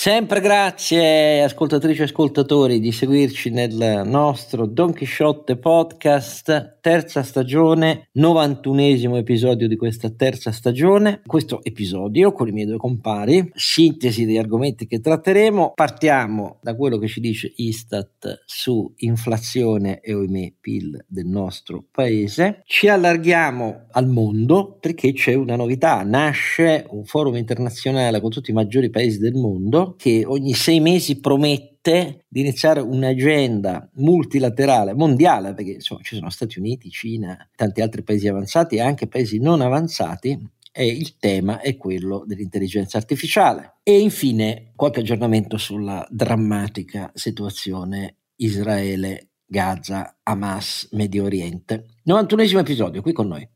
Sempre grazie ascoltatrici e ascoltatori di seguirci nel nostro Don Chisciotte podcast, terza stagione, 91esimo episodio di questa terza stagione. Questo episodio con i miei due compari, sintesi degli argomenti che tratteremo. Partiamo da quello che ci dice Istat su inflazione e oimè PIL del nostro paese. Ci allarghiamo al mondo perché c'è una novità, nasce un forum internazionale con tutti i maggiori paesi del mondo che ogni sei mesi promette di iniziare un'agenda multilaterale mondiale, perché insomma ci sono Stati Uniti, Cina, tanti altri paesi avanzati e anche paesi non avanzati, e il tema è quello dell'intelligenza artificiale. E infine qualche aggiornamento sulla drammatica situazione Israele, Gaza, Hamas, Medio Oriente. 91esimo episodio qui con noi.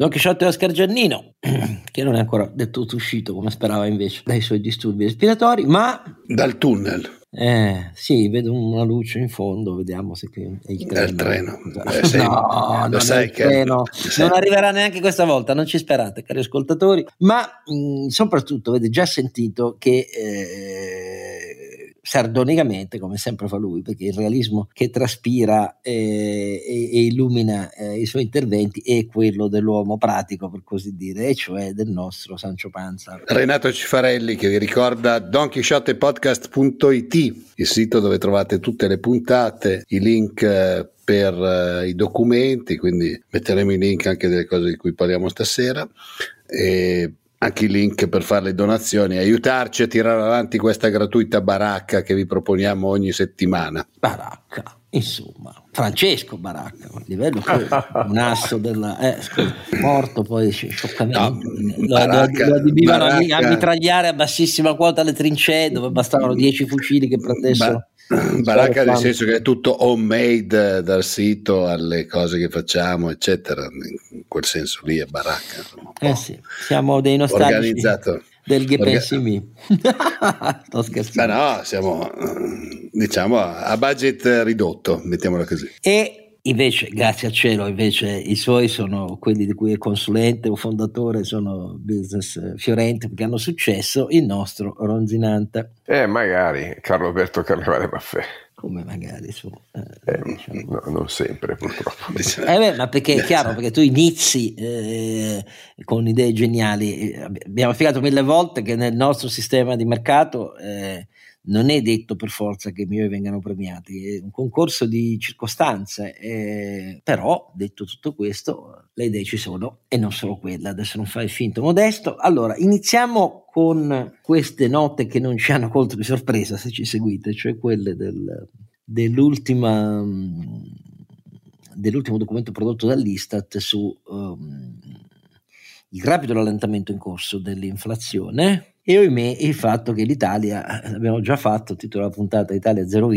Don Chisciotte Oscar Giannino, che non è ancora del tutto uscito come sperava invece dai suoi disturbi respiratori, ma... Dal tunnel. Eh, sì, vedo una luce in fondo, vediamo se è il treno. È il treno. Eh, sì. no, lo sai che treno. non arriverà neanche questa volta, non ci sperate, cari ascoltatori, ma mh, soprattutto avete già sentito che... Eh, sardonicamente, come sempre fa lui, perché il realismo che traspira eh, e, e, illumina eh, i suoi interventi è quello dell'uomo pratico, per così dire, e cioè del nostro Sancio Panza. Renato Cifarelli che vi ricorda donchisciottepodcast.it, il sito dove trovate tutte le puntate, i link eh, per uh, i documenti, quindi metteremo i link anche delle cose di cui parliamo stasera. E anche i link per fare le donazioni, aiutarci a tirare avanti questa gratuita baracca che vi proponiamo ogni settimana. Baracca, insomma, Francesco Baracca, a livello un asso della eh, scusa, morto poi scioccamente no, baracca, lo, lo adibivano baracca, a mitragliare a bassissima quota le trincee dove bastavano 10 fucili che prendessero. Ba- Baracca nel senso che è tutto homemade dal sito alle cose che facciamo, eccetera. In quel senso lì è baracca. Eh sì, siamo dei nostalgici organizzato. del che Orga-. Sto scherzando. Ma no, siamo diciamo a budget ridotto, mettiamola così. E Invece, grazie al cielo, invece i suoi sono quelli di cui è consulente o fondatore, sono business fiorenti perché hanno successo, il nostro Ronzinante. Eh, magari, Carlo Alberto Carnevale Maffè. Come magari su. Eh, eh, diciamo. no, non sempre purtroppo. Eh beh, ma perché è chiaro, perché tu inizi eh, con idee geniali. Abbiamo spiegato mille volte che nel nostro sistema di mercato eh, non è detto per forza che i miei vengano premiati, è un concorso di circostanze, eh, però detto tutto questo le idee ci sono e non solo quella, adesso non fai finto modesto. Allora, iniziamo con queste note che non ci hanno colto di sorpresa se ci seguite, cioè quelle del, dell'ultima, dell'ultimo documento prodotto dall'Istat su um, il rapido rallentamento in corso dell'inflazione e ohimè il fatto che l'Italia, eh, l'abbiamo già fatto, titolo della puntata Italia 0,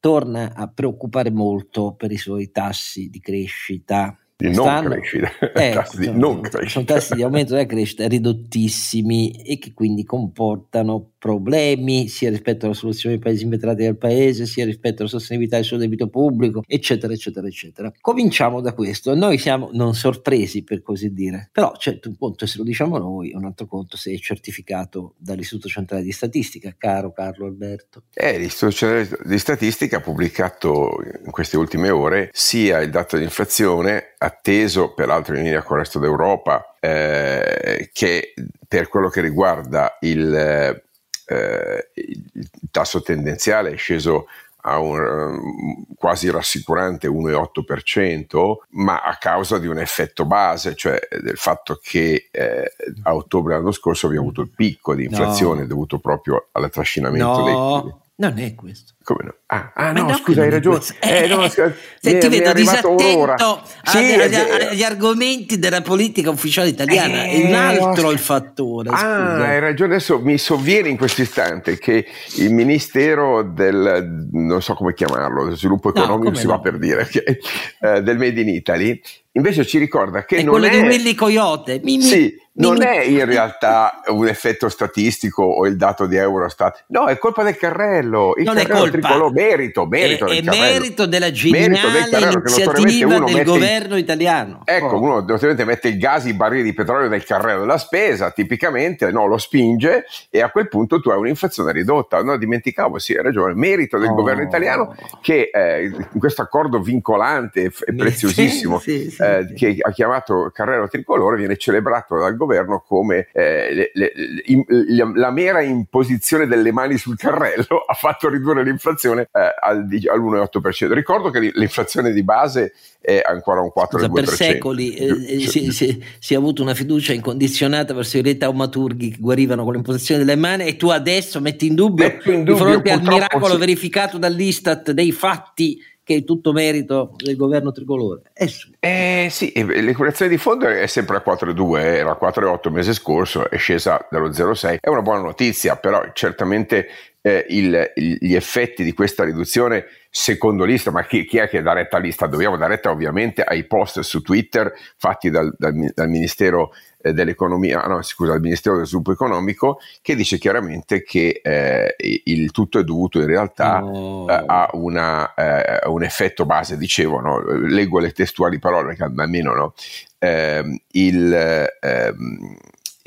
torna a preoccupare molto per i suoi tassi di crescita di non crescita, eh, tassi di non crescita. sono tassi di aumento della crescita ridottissimi e che quindi comportano problemi sia rispetto alla soluzione dei paesi invetrati del paese, sia rispetto alla sostenibilità del suo debito pubblico, eccetera, eccetera, eccetera. Cominciamo da questo. Noi siamo non sorpresi, per così dire, però c'è un conto se lo diciamo noi, un altro conto se è certificato dall'Istituto Centrale di Statistica, caro Carlo Alberto. Eh, l'Istituto Centrale di Statistica ha pubblicato in queste ultime ore sia il dato di inflazione atteso peraltro in linea con il resto d'Europa, eh, che per quello che riguarda il eh, il tasso tendenziale è sceso a un um, quasi rassicurante 1,8%, ma a causa di un effetto base, cioè del fatto che eh, a ottobre dell'anno scorso abbiamo avuto il picco di inflazione no. dovuto proprio al trascinamento no. dei non è questo. Come no? Ah, ah no, no, scusa, hai ragione. Eh, no, scusa, se ti vedo disattento sì, agli, agli, argomenti della politica ufficiale italiana, eh, è un altro il fattore. Ah, scusa. hai ragione. Adesso mi sovviene in questo istante che il Ministero del, non so come chiamarlo, sviluppo economico si va per dire, che, eh, del Made in Italy, invece ci ricorda che è non quello è... di Willy Coyote. Mi, sì, non è in realtà un effetto statistico o il dato di Eurostat, no, è colpa del carrello. Il non carrello è tricolore, merito, merito, è, è merito della geniale merito iniziativa del governo italiano. Ecco, oh. uno notoriamente mette il gas, i barili di petrolio nel carrello della spesa, tipicamente no, lo spinge e a quel punto tu hai un'inflazione ridotta. No, dimenticavo, sì, hai ragione, merito del oh. governo italiano che eh, in questo accordo vincolante e preziosissimo sì, sì, eh, sì, che ha chiamato carrello tricolore viene celebrato dal governo come eh, le, le, le, la mera imposizione delle mani sul carrello ha fatto ridurre l'inflazione eh, al, all'1,8%. Ricordo che l'inflazione di base è ancora un 4,2%. Per secoli eh, si, si, si, è avuto una fiducia incondizionata verso i re taumaturghi che guarivano con l'imposizione delle mani e tu adesso metti in dubbio, in dubbio di fronte al miracolo sì. verificato dall'Istat dei fatti che è tutto merito del governo tricolore. Eh sì, eh, sì l'ecurazione di fondo è sempre a 4,2, era a 4,8 il mese scorso, è scesa dallo 0,6, è una buona notizia, però certamente eh, il, gli effetti di questa riduzione secondo lista, ma chi, chi, è che dà retta lista? Dobbiamo dare retta ovviamente ai post su Twitter fatti dal, dal, dal Ministero eh, dell'Economia, no scusa, dal Ministero del Sviluppo Economico, che dice chiaramente che eh, il tutto è dovuto in realtà oh. eh, a una, eh, un effetto base, dicevo, no? leggo le testuali parole, almeno no? Ehm, il, ehm,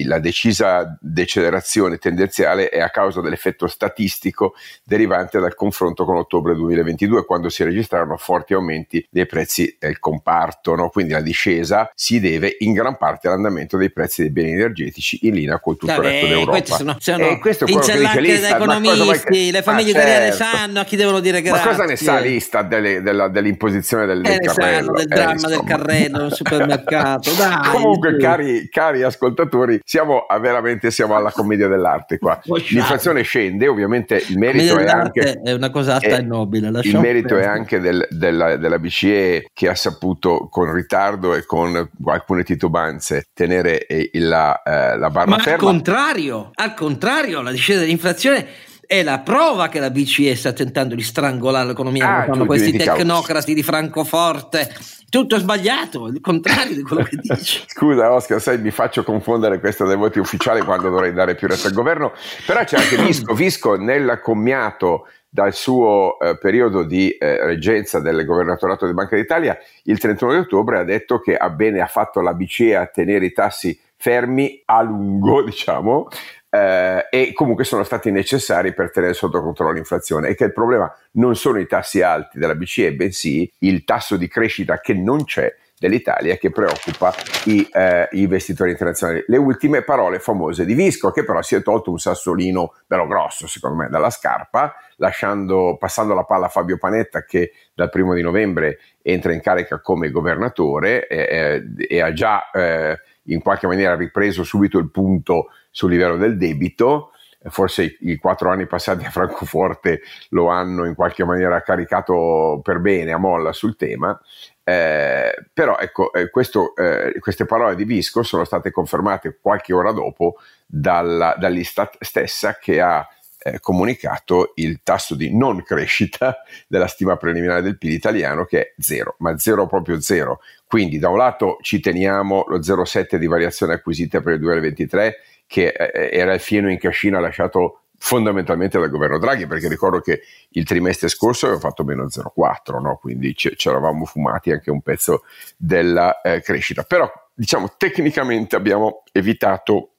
la decisa decelerazione tendenziale è a causa dell'effetto statistico derivante dal confronto con ottobre 2022, quando si registrarono forti aumenti dei prezzi del comparto. No? Quindi la discesa si deve in gran parte all'andamento dei prezzi dei beni energetici in linea con tutto Vabbè, il resto d'Europa. Sono, sono e questo è quello che dice l'Istat. economisti, le famiglie ah, italiane certo. sanno a chi devono dire grazie. Ma cosa ne sa l'Istat delle, della, dell'imposizione del, del eh, carrello? del dramma eh, del carrello nel supermercato. Dai, Comunque, cari, cari ascoltatori, siamo veramente siamo alla commedia dell'arte qua. L'inflazione scende, ovviamente il merito è anche è una cosa alta e nobile. Il merito è anche del, della, della, BCE che ha saputo con ritardo e con alcune titubanze tenere la, eh, la barra Ma ferma. Al contrario, al contrario, la discesa dell'inflazione è la prova che la BCE sta tentando di strangolare l'economia. Ah, fanno questi tecnocrati di Francoforte tutto sbagliato, il contrario di quello che dici. Scusa Oscar, sai, mi faccio confondere questa dei voti ufficiali quando dovrei dare più retta al governo, però c'è anche Visco, Visco nel commiato dal suo eh, periodo di eh, reggenza del governatorato di Banca d'Italia, il 31 di ottobre ha detto che ha bene ha fatto la BCE a tenere i tassi fermi a lungo, diciamo, eh, e comunque sono stati necessari per tenere sotto controllo l'inflazione e che il problema non sono i tassi alti della BCE, bensì il tasso di crescita che non c'è dell'Italia che preoccupa i, eh, i, investitori internazionali. Le ultime parole famose di Visco, che però si è tolto un sassolino bello grosso, secondo me, dalla scarpa, lasciando, passando la palla a Fabio Panetta, che dal primo di novembre entra in carica come governatore e, e ha già eh, in qualche maniera ripreso subito il punto sul livello del debito. Forse i quattro anni passati a Francoforte lo hanno in qualche maniera caricato per bene a molla sul tema. Eh, però ecco, eh, questo, eh, queste parole di Visco sono state confermate qualche ora dopo dalla, dall'Istat stessa che ha eh, comunicato il tasso di non crescita della stima preliminare del PIL italiano che è zero, ma zero proprio zero. Quindi da un lato ci teniamo lo 0,7 di variazione acquisita per il 2023 che eh, era il fieno in cascina lasciato fondamentalmente dal governo Draghi, perché ricordo che il trimestre scorso aveva fatto meno 0,4, no? quindi ci, eravamo fumati anche un pezzo della eh, crescita. Però diciamo tecnicamente abbiamo evitato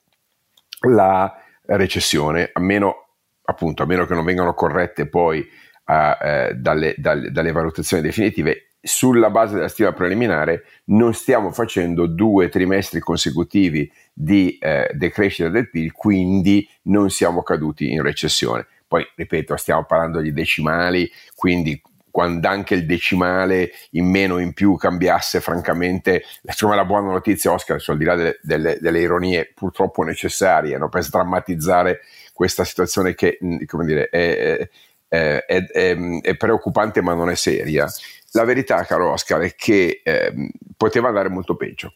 la recessione, a meno, appunto, a meno che non vengano corrette poi eh, dalle, dalle, dalle valutazioni definitive sulla base della stima preliminare non stiamo facendo due trimestri consecutivi di eh, decrescita del PIL, quindi non siamo caduti in recessione. Poi, ripeto, stiamo parlando di decimali, quindi quando anche il decimale in meno o in più cambiasse, francamente, insomma la buona notizia, Oscar, al di là delle, delle, delle ironie purtroppo necessarie no, per sdrammatizzare questa situazione che, come dire, è, è, è, è preoccupante ma non è seria la verità, caro Oscar, è che eh, poteva andare molto peggio.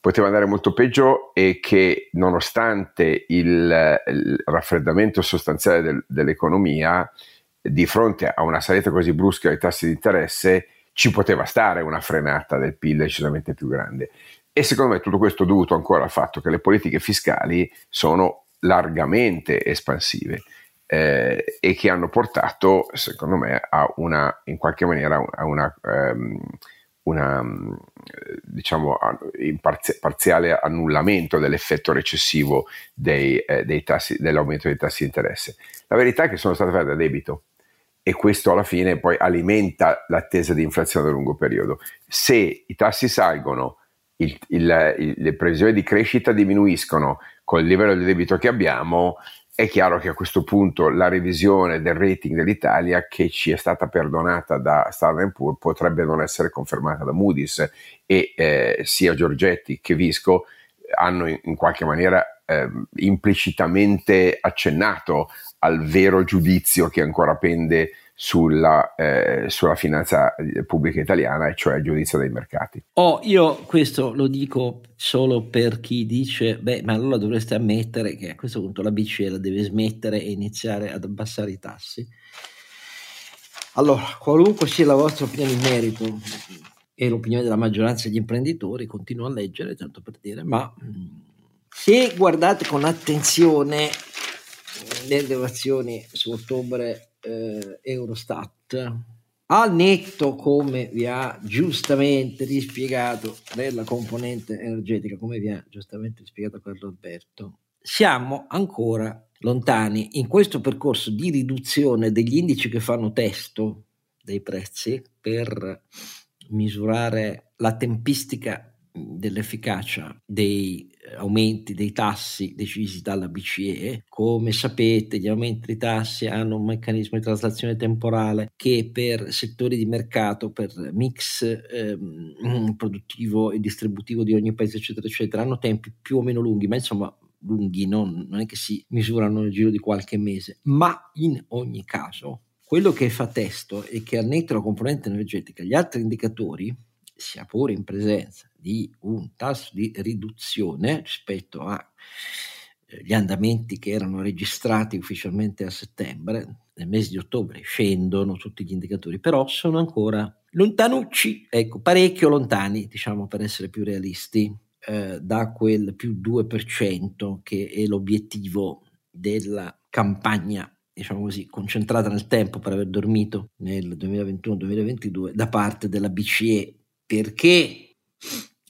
Poteva andare molto peggio e che nonostante il, il raffreddamento sostanziale del, dell'economia, di fronte a una salita così brusca dei tassi di interesse, ci poteva stare una frenata del PIL decisamente più grande. E secondo me tutto questo è dovuto ancora al fatto che le politiche fiscali sono largamente espansive eh, e che hanno portato, secondo me, a una, in qualche maniera, a una, um, una diciamo, parzi- parziale annullamento dell'effetto recessivo dei, eh, dei tassi, dell'aumento dei tassi di interesse. La verità è che sono state fatte a debito e questo alla fine poi alimenta l'attesa di inflazione a lungo periodo. Se i tassi salgono, il, il, il, le previsioni di crescita diminuiscono con il livello di debito che abbiamo, è chiaro che a questo punto la revisione del rating dell'Italia che ci è stata perdonata da Standard Poor's potrebbe non essere confermata da Moody's e eh, sia Giorgetti che Visco hanno in, in qualche maniera eh, implicitamente accennato al vero giudizio che ancora pende sulla, eh, sulla, finanza pubblica italiana, e cioè il giudizio dei mercati. Oh, io questo lo dico solo per chi dice, beh, ma allora dovreste ammettere che a questo punto la BCE la deve smettere e iniziare ad abbassare i tassi. Allora, qualunque sia la vostra opinione in merito e l'opinione della maggioranza degli imprenditori, continuo a leggere, tanto per dire, ma se guardate con attenzione le elevazioni su ottobre eh, Eurostat, al netto come vi ha giustamente rispiegato della componente energetica, come vi ha giustamente spiegato Carlo Alberto, siamo ancora lontani in questo percorso di riduzione degli indici che fanno testo dei prezzi per misurare la tempistica dell'efficacia dei eh, aumenti dei tassi decisi dalla BCE. Come sapete, gli aumenti dei tassi hanno un meccanismo di traslazione temporale che per settori di mercato, per mix ehm, produttivo e distributivo di ogni paese, eccetera, eccetera, hanno tempi più o meno lunghi, ma insomma lunghi, non, non è che si misurano nel giro di qualche mese, ma in ogni caso quello che fa testo è che al netto della componente energetica gli altri indicatori sia pure in presenza di un tasso di riduzione rispetto agli eh, andamenti che erano registrati ufficialmente a settembre, nel mese di ottobre scendono tutti gli indicatori, però sono ancora lontanucci, ecco, parecchio lontani, diciamo per essere più realisti, eh, da quel più 2% che è l'obiettivo della campagna diciamo così, concentrata nel tempo per aver dormito nel 2021-2022 da parte della BCE perché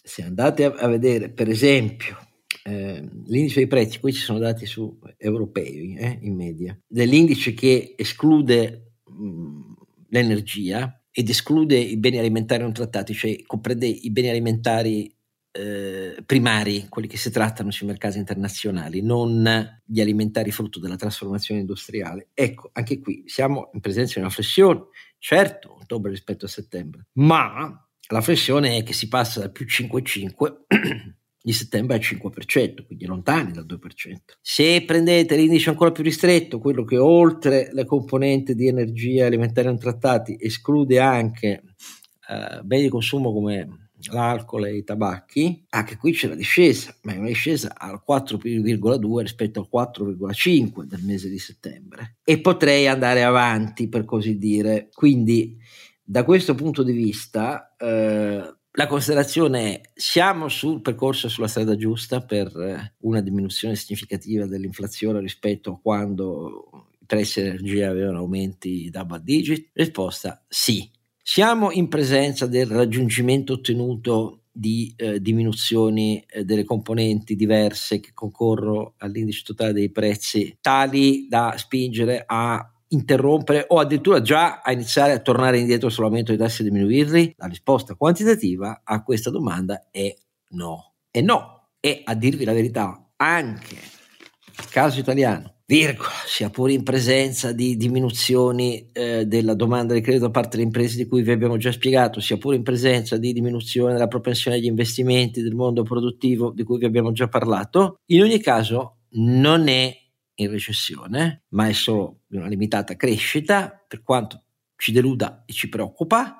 se andate a, vedere per esempio eh, l'indice dei prezzi, qui ci sono dati su europei eh, in media, dell'indice che esclude mh, l'energia ed esclude i beni alimentari non trattati, cioè comprende i beni alimentari eh, primari, quelli che si trattano sui mercati internazionali, non gli alimentari frutto della trasformazione industriale. Ecco, anche qui siamo in presenza di una flessione, certo, ottobre rispetto a settembre, ma la flessione è che si passa da più 5,5 di settembre al 5%, quindi lontani dal 2%. Se prendete l'indice ancora più ristretto, quello che oltre le componenti di energia alimentari non trattati esclude anche eh, beni di consumo come l'alcol e i tabacchi, anche qui c'è la discesa, ma è una discesa al 4,2 rispetto al 4,5 del mese di settembre. E potrei andare avanti, per così dire. Quindi da questo punto di vista eh, la considerazione è siamo sul percorso sulla strada giusta per eh, una diminuzione significativa dell'inflazione rispetto a quando i prezzi dell'energia avevano aumenti double digit? Risposta sì. Siamo in presenza del raggiungimento ottenuto di eh, diminuzioni eh, delle componenti diverse che concorrono all'indice totale dei prezzi tali da spingere a interrompere o addirittura già a iniziare a tornare indietro sull'aumento dei tassi e diminuirli? La risposta quantitativa a questa domanda è no. E no. E a dirvi la verità, anche il caso italiano, virgola, sia pure in presenza di diminuzioni eh, della domanda di credito da parte delle imprese di cui vi abbiamo già spiegato, sia pure in presenza di diminuzione della propensione agli investimenti del mondo produttivo di cui vi abbiamo già parlato, in ogni caso non è in recessione, ma è solo una limitata crescita, per quanto ci deluda e ci preoccupa,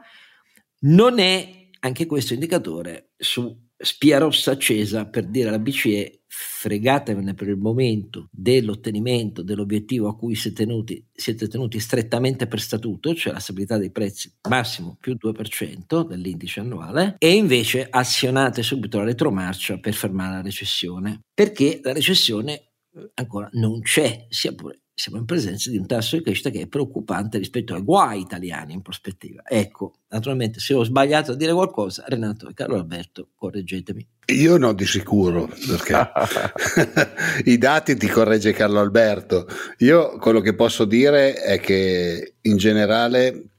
non è anche questo indicatore su spia rossa accesa per dire alla BCE fregatevene per il momento dell'ottenimento dell'obiettivo a cui siete tenuti, siete tenuti strettamente per statuto, cioè la stabilità dei prezzi massimo più 2% dell'indice annuale, e invece azionate subito la retromarcia per fermare la recessione, perché la recessione ancora non c'è, sia pure siamo in presenza di un tasso di crescita che è preoccupante rispetto ai guai italiani in prospettiva. Ecco, naturalmente se ho sbagliato a dire qualcosa, Renato e Carlo Alberto, correggetemi. Io no di sicuro, perché i dati ti corregge Carlo Alberto. Io quello che posso dire è che in generale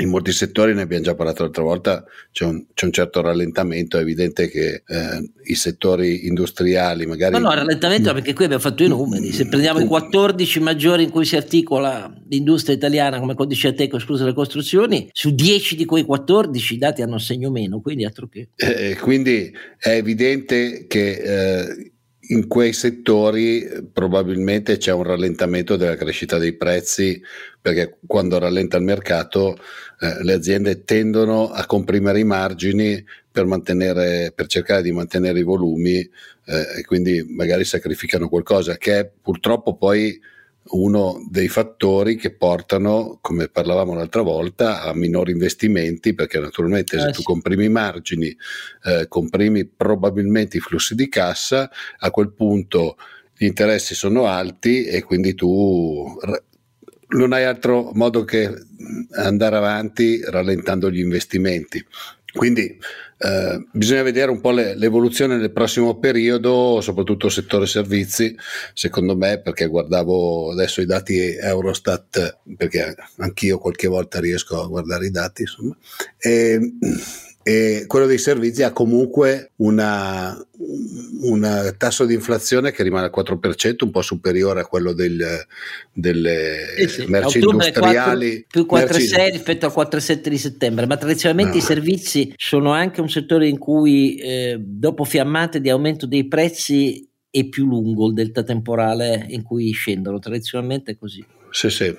in molti settori, ne abbiamo già parlato l'altra volta, c'è un, c'è un certo rallentamento, è evidente che eh, i settori industriali magari... No, no, rallentamento perché qui abbiamo fatto i numeri, se prendiamo i 14 maggiori in cui si articola l'industria italiana come codice ateco escluse le costruzioni, su 10 di quei 14 i dati hanno segno meno, quindi altro che... Eh, quindi è evidente che... Eh, in quei settori probabilmente c'è un rallentamento della crescita dei prezzi perché quando rallenta il mercato eh, le aziende tendono a comprimere i margini per, per cercare di mantenere i volumi eh, e quindi magari sacrificano qualcosa che è purtroppo poi uno dei fattori che portano, come parlavamo l'altra volta, a minori investimenti, perché naturalmente eh, se tu comprimi i margini, eh, comprimi probabilmente i flussi di cassa, a quel punto gli interessi sono alti e quindi tu non hai altro modo che andare avanti rallentando gli investimenti. Quindi eh, bisogna vedere un po' le, l'evoluzione nel prossimo periodo, soprattutto settore servizi, secondo me, perché guardavo adesso i dati Eurostat, perché anch'io qualche volta riesco a guardare i dati, insomma, e, e quello dei servizi ha comunque una, un tasso di inflazione che rimane al 4%, un po' superiore a quello del, delle sì, sì. merci industriali. 4, più 4,6 merci... rispetto al 4,7 di settembre, ma tradizionalmente no. i servizi sono anche un settore in cui eh, dopo fiammate di aumento dei prezzi è più lungo il delta temporale in cui scendono, tradizionalmente è così. Sì, sì.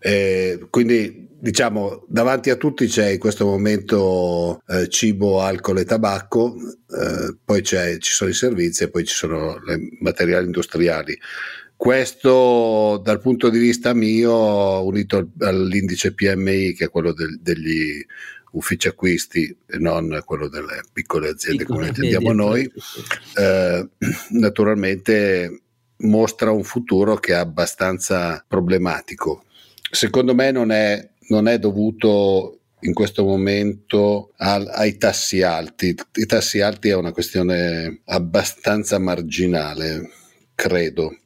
Eh, quindi diciamo davanti a tutti c'è in questo momento eh, cibo, alcol e tabacco, eh, poi ci sono i servizi e poi ci sono i materiali industriali. Questo dal punto di vista mio, unito all'indice PMI, che è quello del, degli uffici acquisti e non quello delle piccole aziende Piccole come intendiamo noi, eh, naturalmente mostra un futuro che è abbastanza problematico. Secondo me non è, non è dovuto in questo momento al, ai tassi alti. I tassi alti è una questione abbastanza marginale, credo.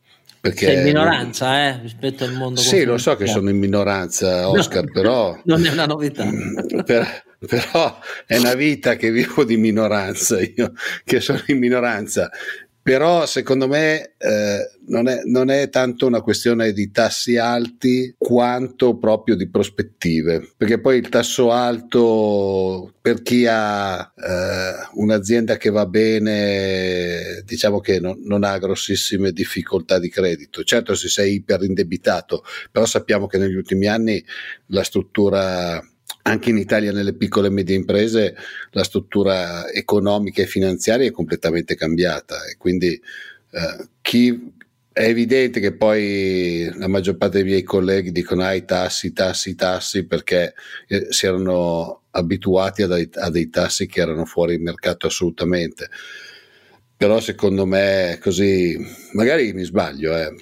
Perché Sei in minoranza eh, rispetto al mondo. Sì, lo so che sono in minoranza, Oscar, no, però... Non è una novità. Per, però è una vita che vivo di minoranza, io che sono in minoranza però secondo me eh, non, è, non, è, tanto una questione di tassi alti quanto proprio di prospettive, perché poi il tasso alto per chi ha eh, un'azienda che va bene, diciamo che non, non, ha grossissime difficoltà di credito. Certo se sei iperindebitato, però sappiamo che negli ultimi anni la struttura anche in Italia nelle piccole e medie imprese la struttura economica e finanziaria è completamente cambiata e quindi eh, chi è evidente che poi la maggior parte dei miei colleghi dicono ah, i tassi, tassi, tassi perché eh, si erano abituati a dei, a dei tassi che erano fuori mercato assolutamente però secondo me così, magari mi sbaglio. Eh.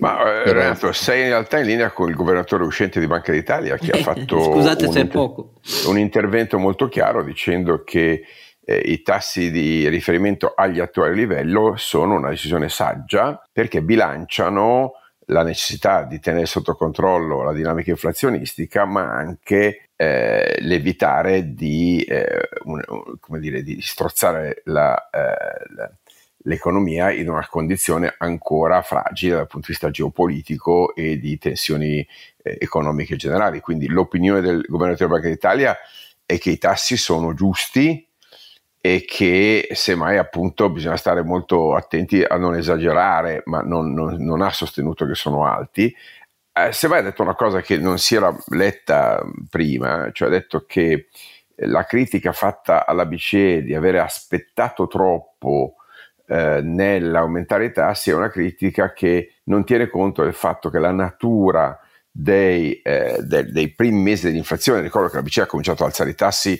Ma eh, però... Renato, sei in realtà in linea con il governatore uscente di Banca d'Italia che ha fatto Scusate un, inter- un, intervento molto chiaro dicendo che eh, i tassi di riferimento agli attuali livelli sono una decisione saggia perché bilanciano la necessità di tenere sotto controllo la dinamica inflazionistica, ma anche eh, l'evitare di, eh, un, un, dire, di strozzare la, eh, la, l'economia in una condizione ancora fragile dal punto di vista geopolitico e di tensioni eh, economiche generali. Quindi l'opinione del governo della Banca d'Italia è che i tassi sono giusti e che semmai appunto bisogna stare molto attenti a non esagerare, ma non, non, non ha sostenuto che sono alti. Eh, semmai ha detto una cosa che non si era letta prima, cioè ha detto che la critica fatta alla BCE di avere aspettato troppo eh, nell'aumentare i tassi è una critica che non tiene conto del fatto che la natura dei, eh, de, dei primi mesi dell'inflazione, ricordo che la BCE ha cominciato ad alzare i tassi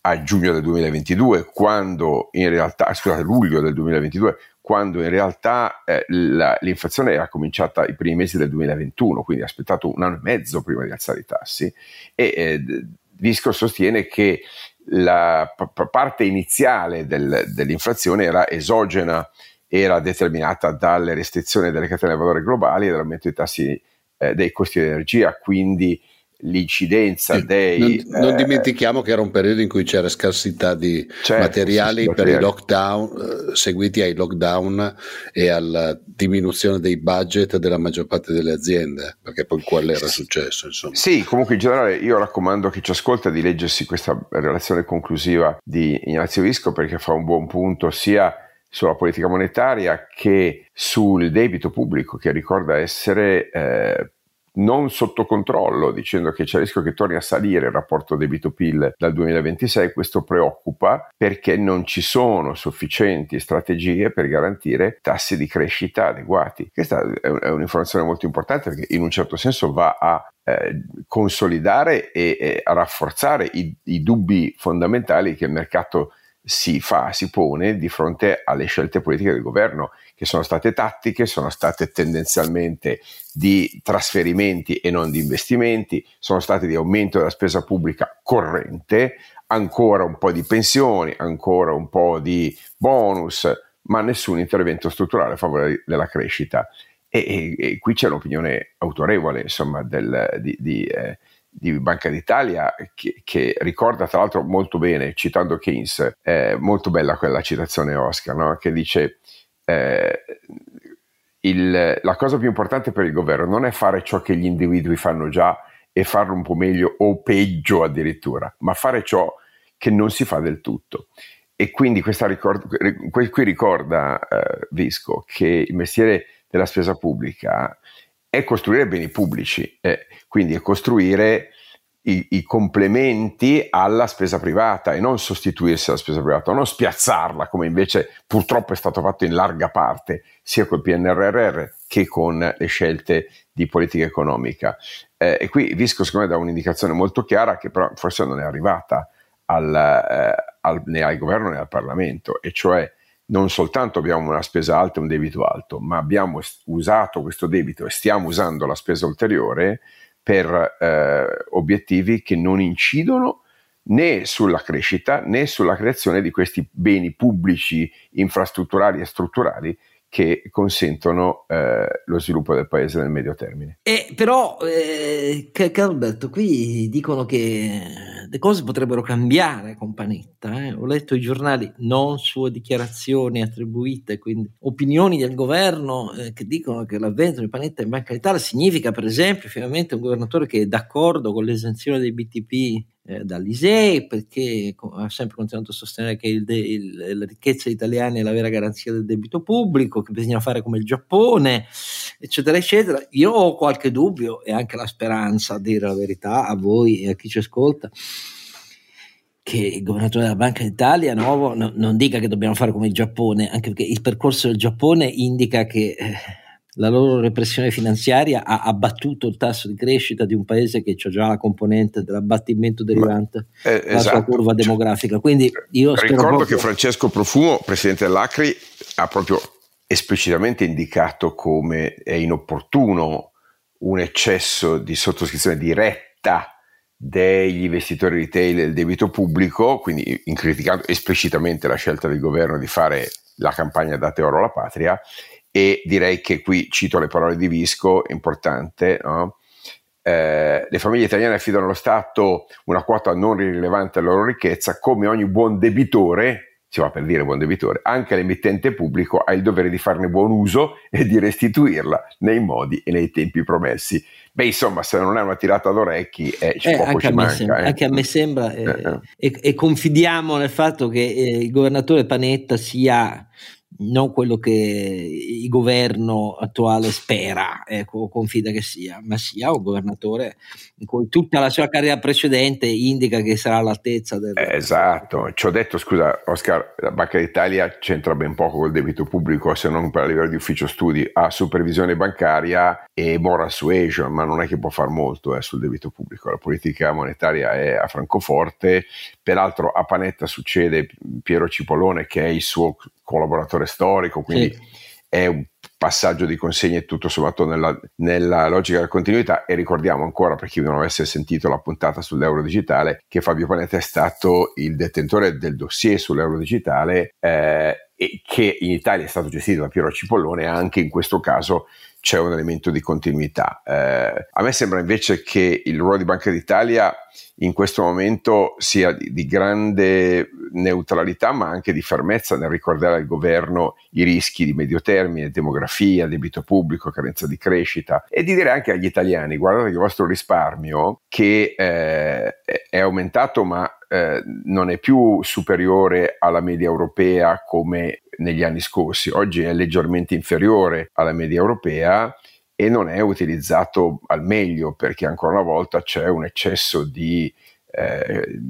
a giugno del 2022, quando in realtà, scusate, luglio del 2022, quando in realtà eh, la, l'inflazione era cominciata i primi mesi del 2021, quindi ha aspettato un anno e mezzo prima di alzare i tassi. E eh, Visco sostiene che la p- parte iniziale del, dell'inflazione era esogena, era determinata dalle restrizioni delle catene del valore globali e dall'aumento dei tassi eh, dei costi di energia, quindi l'incidenza dei... Non, non eh, dimentichiamo che era un periodo in cui c'era scarsità di certo, materiali per i lockdown, eh, seguiti ai lockdown e alla diminuzione dei budget della maggior parte delle aziende, perché poi quello era successo. Insomma. Sì, comunque in generale io raccomando a chi ci ascolta di leggersi questa relazione conclusiva di Ignazio Visco perché fa un buon punto sia sulla politica monetaria che sul debito pubblico che ricorda essere eh, non sotto controllo, dicendo che c'è il rischio che torni a salire il rapporto debito-PIL dal 2026, questo preoccupa perché non ci sono sufficienti strategie per garantire tassi di crescita adeguati. Questa è un'informazione molto importante perché in un certo senso va a eh, consolidare e, e, a rafforzare i, i dubbi fondamentali che il mercato si fa, si pone di fronte alle scelte politiche del governo, che sono state tattiche, sono state tendenzialmente di trasferimenti e non di investimenti, sono state di aumento della spesa pubblica corrente, ancora un po' di pensioni, ancora un po' di bonus, ma nessun intervento strutturale a favore della crescita. E, e, e qui c'è l'opinione autorevole, insomma, del, di, di eh, di Banca d'Italia che, che, ricorda tra l'altro molto bene, citando Keynes, eh, molto bella quella citazione Oscar, no? che dice eh, il, la cosa più importante per il governo non è fare ciò che gli individui fanno già e farlo un po' meglio o peggio addirittura, ma fare ciò che non si fa del tutto. E quindi questa ricord- qui ricorda eh, Visco che il mestiere della spesa pubblica è costruire beni pubblici, eh, quindi è costruire i, i, complementi alla spesa privata e non sostituirsi alla spesa privata, non spiazzarla come invece purtroppo è stato fatto in larga parte sia col PNRR che con le scelte di politica economica. Eh, e qui Visco secondo me dà un'indicazione molto chiara che però forse non è arrivata al, eh, al, né al governo né al Parlamento, e cioè non soltanto abbiamo una spesa alta e un debito alto, ma abbiamo usato questo debito e stiamo usando la spesa ulteriore per eh, obiettivi che non incidono né sulla crescita né sulla creazione di questi beni pubblici infrastrutturali e strutturali che consentono eh, lo sviluppo del paese nel medio termine. Eh, però, eh, Alberto, qui dicono che le cose potrebbero cambiare con Panetta. Eh. Ho letto i giornali, non sue dichiarazioni attribuite, quindi opinioni del governo eh, che dicono che l'avvento di Panetta in Banca d'Italia significa, per esempio, finalmente un governatore che è d'accordo con l'esenzione dei BTP eh, dall'ISEE perché ha sempre continuato a sostenere che il de- il, la ricchezza italiana è la vera garanzia del debito pubblico, che bisogna fare come il Giappone, eccetera, eccetera. Io ho qualche dubbio e anche la speranza, a dire la verità, a voi e a chi ci ascolta, che il governatore della Banca d'Italia nuovo no, non dica che dobbiamo fare come il Giappone, anche perché il percorso del Giappone indica che... Eh, la loro repressione finanziaria ha abbattuto il tasso di crescita di un paese che ha già la componente dell'abbattimento derivante eh, dalla esatto. sua curva demografica. Quindi io ricordo proprio... che Francesco Profumo, presidente dell'Acri, ha proprio esplicitamente indicato come è inopportuno un eccesso di sottoscrizione diretta degli investitori retail del debito pubblico, quindi criticando esplicitamente la scelta del governo di fare la campagna Date oro alla patria e direi che qui cito le parole di Visco, importante, no? eh, le famiglie italiane affidano allo Stato una quota non rilevante della loro ricchezza, come ogni buon debitore, si va per dire buon debitore, anche l'emittente pubblico ha il dovere di farne buon uso e di restituirla nei modi e nei tempi promessi. Beh, insomma, se non è una tirata d'orecchi, eh, eh, poco ci manca. Sembra, eh. Anche a me sembra, eh, eh, eh. e, e, confidiamo nel fatto che il governatore Panetta sia non quello che il governo attuale spera, ecco, confida che sia, ma sia un governatore in cui tutta la sua carriera precedente indica che sarà all'altezza del... Eh, esatto, ci ho detto, scusa Oscar, la Banca d'Italia c'entra ben poco col debito pubblico se non per a livello di ufficio studi, ha supervisione bancaria e moral suasion, ma non è che può fare molto eh, sul debito pubblico, la politica monetaria è a Francoforte, peraltro a Panetta succede Piero Cipollone che è il suo collaboratore storico, quindi sì. è un passaggio di consegne tutto sommato nella, nella, logica della continuità e ricordiamo ancora per chi non avesse sentito la puntata sull'euro digitale che Fabio Panetta è stato il detentore del dossier sull'euro digitale eh, e che in Italia è stato gestito da Piero Cipollone anche in questo caso c'è un elemento di continuità. Eh, a me sembra invece che il ruolo di Banca d'Italia in questo momento sia di, di, grande neutralità ma anche di fermezza nel ricordare al governo i rischi di medio termine, demografia, debito pubblico, carenza di crescita e di dire anche agli italiani guardate che il vostro risparmio che eh, è aumentato ma eh, non è più superiore alla media europea come negli anni scorsi, oggi è leggermente inferiore alla media europea e non è utilizzato al meglio perché ancora una volta c'è un eccesso di eh,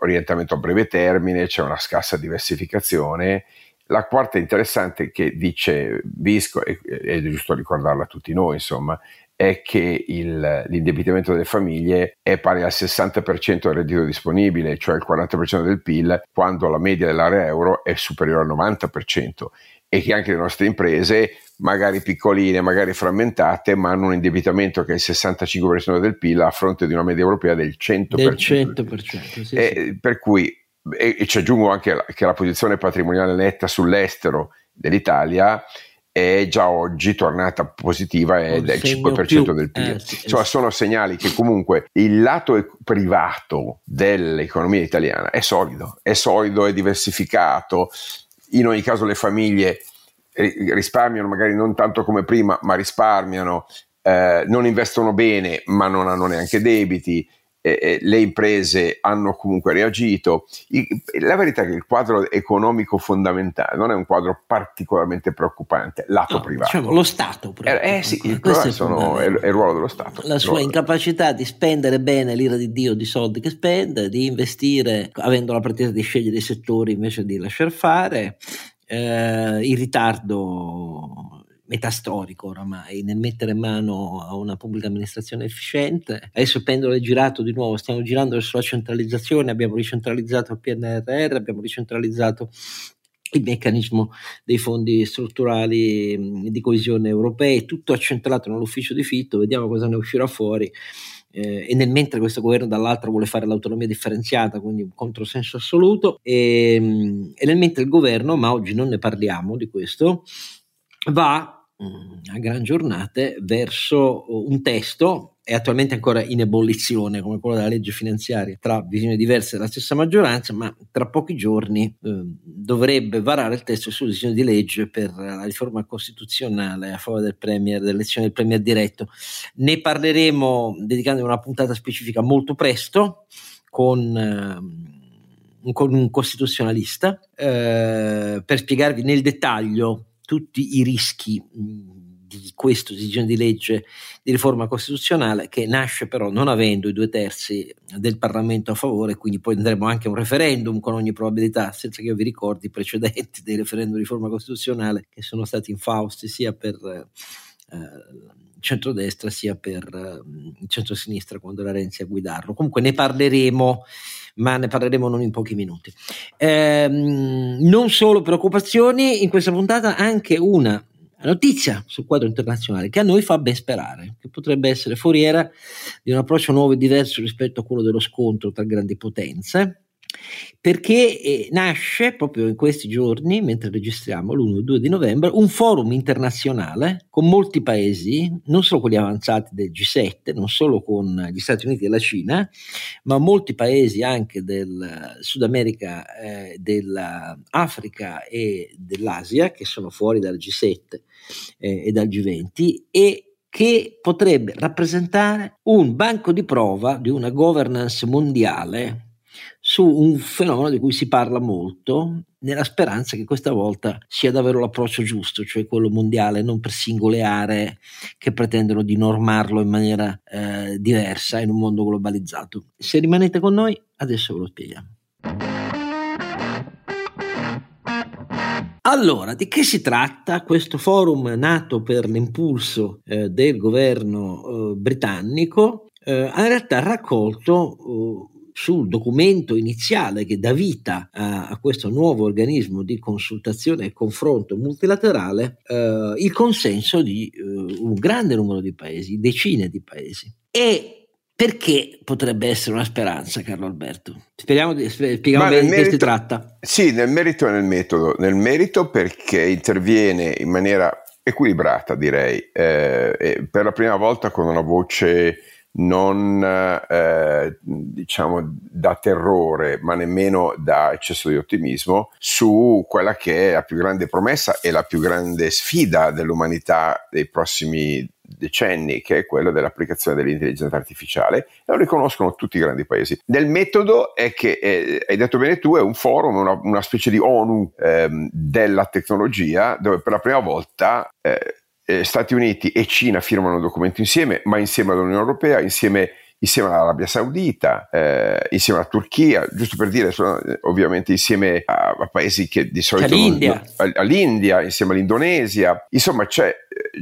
orientamento a breve termine, c'è una scarsa diversificazione. La quarta interessante che dice Visco, e è giusto ricordarla a tutti noi, insomma, è che il, l'indebitamento delle famiglie è pari al 60% del reddito disponibile, cioè il 40% del PIL, quando la media dell'area euro è superiore al 90% e che anche le nostre imprese, magari piccoline, magari frammentate, ma hanno un indebitamento che è il 65% del PIL a fronte di una media europea del 100%. Del 100% sì, e, sì. Per cui, e, e ci aggiungo anche la, che la posizione patrimoniale netta sull'estero dell'Italia è già oggi tornata positiva ed è il 5% più. del PIL. Eh, sì, Insomma, sono segnali che comunque il lato privato dell'economia italiana è solido, è solido, è diversificato. In ogni caso le famiglie risparmiano magari non tanto come prima, ma risparmiano, eh, non investono bene, ma non hanno neanche debiti eh, le imprese hanno comunque reagito. Il, la verità è che il quadro economico fondamentale non è un quadro particolarmente preoccupante, lato no, privato. Diciamo, lo Stato. Eh, eh sì, il, è, sono, è, è, il ruolo dello Stato. La sua incapacità di spendere bene l'ira di Dio di soldi che spende, di investire avendo la pretesa di scegliere i settori invece di lasciar fare, eh, il ritardo metastorico oramai nel mettere mano a una pubblica amministrazione efficiente. Adesso il pendolo è girato di nuovo, stiamo girando verso la centralizzazione, abbiamo ricentralizzato il PNRR, abbiamo ricentralizzato il meccanismo dei fondi strutturali di coesione europei, tutto accentrato nell'ufficio di Fitto, vediamo cosa ne uscirà fuori. Eh, e nel mentre questo governo dall'altro vuole fare l'autonomia differenziata, quindi un controsenso assoluto, e, e nel mentre il governo, ma oggi non ne parliamo di questo, va a gran giornate verso un testo è attualmente ancora in ebollizione come quello della legge finanziaria tra visioni diverse della stessa maggioranza ma tra pochi giorni eh, dovrebbe varare il testo sul disegno di legge per la riforma costituzionale a favore del premier dell'elezione del premier diretto. Ne parleremo dedicando una puntata specifica molto presto con eh, un costituzionalista eh, per spiegarvi nel dettaglio tutti i rischi di questo disegno di legge di riforma costituzionale che nasce però non avendo i due terzi del Parlamento a favore, quindi poi andremo anche a un referendum con ogni probabilità, senza che io vi ricordi i precedenti dei referendum di riforma costituzionale che sono stati infausti sia per eh, centrodestra sia per eh, centrosinistra quando era Renzi a guidarlo. Comunque ne parleremo ma ne parleremo non in pochi minuti. Ehm, non solo preoccupazioni, in questa puntata anche una notizia sul quadro internazionale che a noi fa ben sperare, che potrebbe essere foriera di un approccio nuovo e diverso rispetto a quello dello scontro tra grandi potenze perché eh, nasce proprio in questi giorni, mentre registriamo l'1 e il 2 di novembre, un forum internazionale con molti paesi, non solo quelli avanzati del G7, non solo con gli Stati Uniti e la Cina, ma molti paesi anche del Sud America, eh, dell'Africa e dell'Asia, che sono fuori dal G7 eh, e dal G20, e che potrebbe rappresentare un banco di prova di una governance mondiale su un fenomeno di cui si parla molto, nella speranza che questa volta sia davvero l'approccio giusto, cioè quello mondiale, non per singole aree che pretendono di normarlo in maniera eh, diversa in un mondo globalizzato. Se rimanete con noi, adesso ve lo spieghiamo. Allora, di che si tratta questo forum nato per l'impulso eh, del governo eh, britannico? Eh, ha in realtà raccolto sul documento iniziale che dà vita a, a, questo nuovo organismo di consultazione e confronto multilaterale eh, il consenso di eh, un grande numero di paesi, decine di paesi. E perché potrebbe essere una speranza, Carlo Alberto? Speriamo di, spieghiamo bene di che si tratta. Sì, nel merito e nel metodo. Nel merito perché interviene in maniera equilibrata, direi, eh, per la prima volta con una voce non eh, diciamo da terrore, ma nemmeno da eccesso di ottimismo su quella che è la più grande promessa e la più grande sfida dell'umanità dei prossimi decenni, che è quello dell'applicazione dell'intelligenza artificiale, e lo riconoscono tutti i grandi paesi. Nel metodo è che, eh, hai detto bene tu, è un forum, una, una specie di ONU ehm, della tecnologia, dove per la prima volta eh, eh, Stati Uniti e Cina firmano un documento insieme, ma insieme all'Unione Europea, insieme insieme all'Arabia Saudita, eh, insieme alla Turchia, giusto per dire, sono, ovviamente insieme a, a, paesi che di solito... All'India. Non, all'India, insieme all'Indonesia, insomma c'è,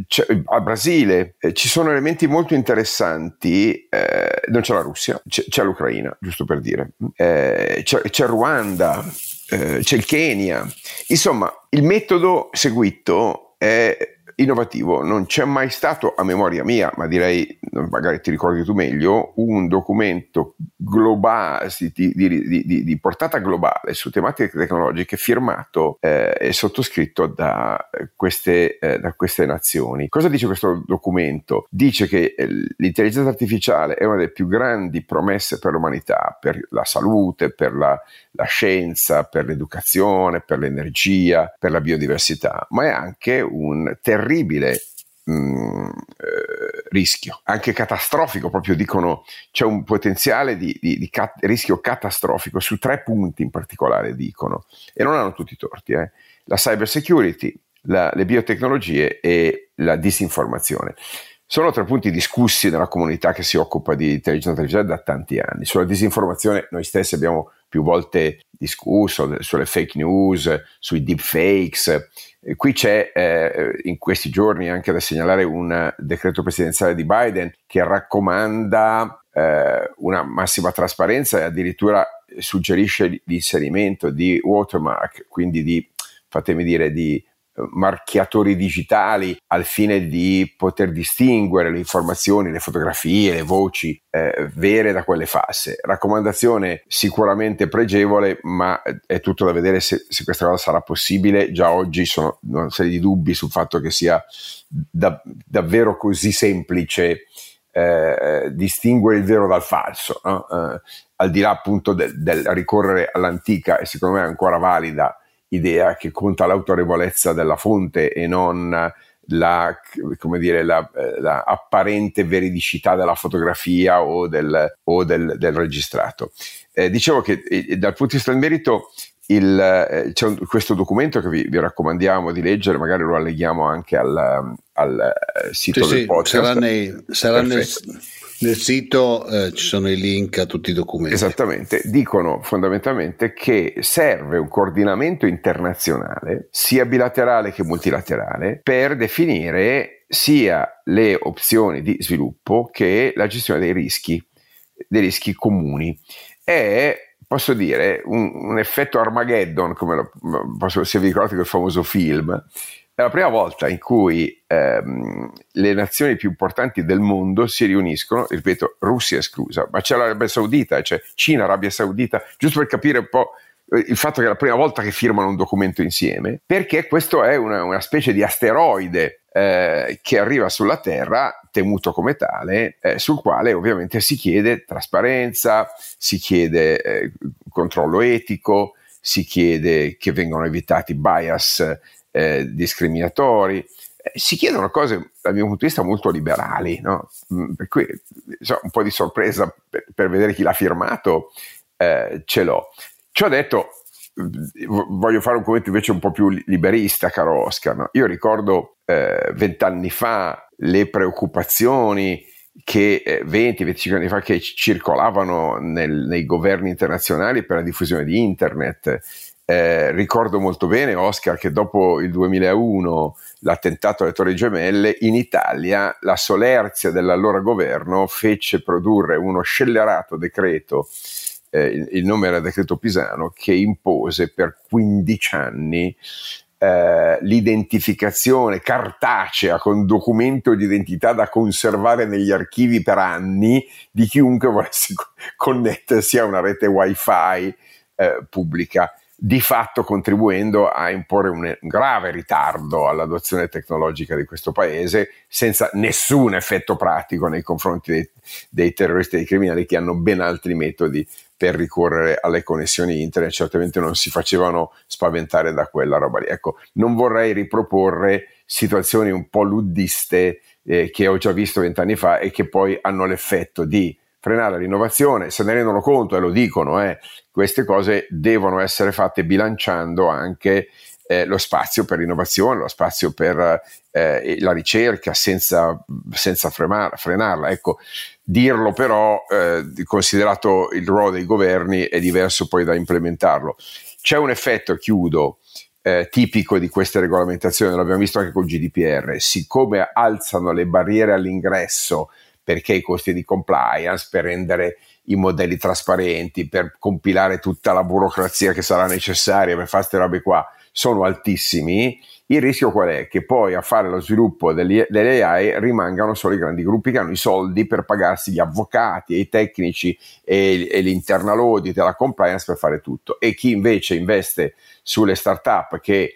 c'è al Brasile, eh, ci sono elementi molto interessanti, eh, non c'è la Russia, c'è, c'è, l'Ucraina, giusto per dire, eh, c'è, c'è Ruanda, eh, c'è il Kenya, insomma il metodo seguito è innovativo. Non c'è mai stato, a memoria mia, ma direi, magari ti ricordi tu meglio, un documento globale, di, di, di, di portata globale su tematiche tecnologiche firmato eh, e sottoscritto da queste, eh, da queste nazioni. Cosa dice questo documento? Dice che eh, l'intelligenza artificiale è una delle più grandi promesse per l'umanità, per la salute, per la, la scienza, per l'educazione, per l'energia, per la biodiversità, ma è anche un terribile mm, eh, rischio, anche catastrofico, proprio dicono c'è un potenziale di, di, di cat- rischio catastrofico su tre punti in particolare, dicono, e non hanno tutti i torti, eh. la cyber security, la, le biotecnologie e la disinformazione. Sono tre punti discussi nella comunità che si occupa di intelligenza artificiale da tanti anni. Sulla disinformazione noi stessi abbiamo più volte discusso, sulle fake news, sui deepfakes. E qui c'è eh, in questi giorni anche da segnalare un decreto presidenziale di Biden che raccomanda eh, una massima trasparenza e addirittura suggerisce l'inserimento di watermark, quindi di, fatemi dire, di marchiatori digitali al fine di poter distinguere le informazioni, le fotografie, le voci eh, vere da quelle false. Raccomandazione sicuramente pregevole, ma è tutto da vedere se, se questa cosa sarà possibile. Già oggi sono una serie di dubbi sul fatto che sia da, davvero così semplice eh, distinguere il vero dal falso, no? eh, al di là appunto del, del ricorrere all'antica e secondo me ancora valida idea che conta l'autorevolezza della fonte e non la, come dire, la, la apparente veridicità della fotografia o del, o del, del registrato. Eh, dicevo che eh, dal punto di vista del merito il, eh, c'è un, questo documento che vi, vi, raccomandiamo di leggere, magari lo alleghiamo anche al, al eh, sito sì, del podcast. Sarà, nei, sarà nel, nel, sito, eh, ci sono i link a tutti i documenti. Esattamente, dicono fondamentalmente che serve un coordinamento internazionale, sia bilaterale che multilaterale, per definire sia le opzioni di sviluppo che la gestione dei rischi, dei rischi comuni. È posso dire, un, un effetto Armageddon, come lo, posso, se vi ricordate quel famoso film, è la prima volta in cui ehm, le nazioni più importanti del mondo si riuniscono, ripeto, Russia esclusa, ma c'è l'Arabia Saudita, c'è Cina, Arabia Saudita, giusto per capire un po' il fatto che è la prima volta che firmano un documento insieme, perché questo è una, una specie di asteroide eh, che arriva sulla Terra, temuto come tale, eh, sul quale ovviamente si chiede trasparenza, si chiede eh, controllo etico, si chiede che vengano evitati bias eh, discriminatori, eh, si chiedono cose dal mio punto di vista molto liberali, no? Mm, per cui so, un po' di sorpresa per, per, vedere chi l'ha firmato eh, ce l'ho. Ciò detto, voglio fare un commento invece un po' più liberista, caro Oscar. No? Io ricordo eh, vent'anni eh, fa le preoccupazioni che eh, 20-25 anni fa che circolavano nel, nei governi internazionali per la diffusione di internet. Eh, ricordo molto bene, Oscar, che dopo il 2001, l'attentato alle Torri Gemelle, in Italia la solerzia dell'allora governo fece produrre uno scellerato decreto eh, il, il, nome era decreto Pisano, che impose per 15 anni eh, l'identificazione cartacea con documento di identità da conservare negli archivi per anni di chiunque volesse connettersi a una rete wifi eh, pubblica di fatto contribuendo a imporre un grave ritardo all'adozione tecnologica di questo paese senza nessun effetto pratico nei confronti dei, dei terroristi e dei criminali che hanno ben altri metodi per ricorrere alle connessioni internet, certamente non si facevano spaventare da quella roba lì. Ecco, non vorrei riproporre situazioni un po' luddiste eh, che ho già visto vent'anni fa e che poi hanno l'effetto di frenare l'innovazione, se ne rendono conto e lo dicono, eh, queste cose devono essere fatte bilanciando anche eh, lo spazio per l'innovazione, lo spazio per eh, la ricerca senza, senza fremar, frenarla. Ecco, dirlo però, eh, considerato il ruolo dei governi, è diverso poi da implementarlo. C'è un effetto, chiudo, eh, tipico di queste regolamentazioni, l'abbiamo visto anche con il GDPR, siccome alzano le barriere all'ingresso perché i costi di compliance, per rendere i modelli trasparenti, per compilare tutta la burocrazia che sarà necessaria per fare queste robe qua, sono altissimi. Il rischio qual è? Che poi a fare lo sviluppo delle, delle AI rimangano solo i grandi gruppi che hanno i soldi per pagarsi gli avvocati i tecnici e, e l'internal audit e la compliance per fare tutto. E chi invece investe sulle start-up che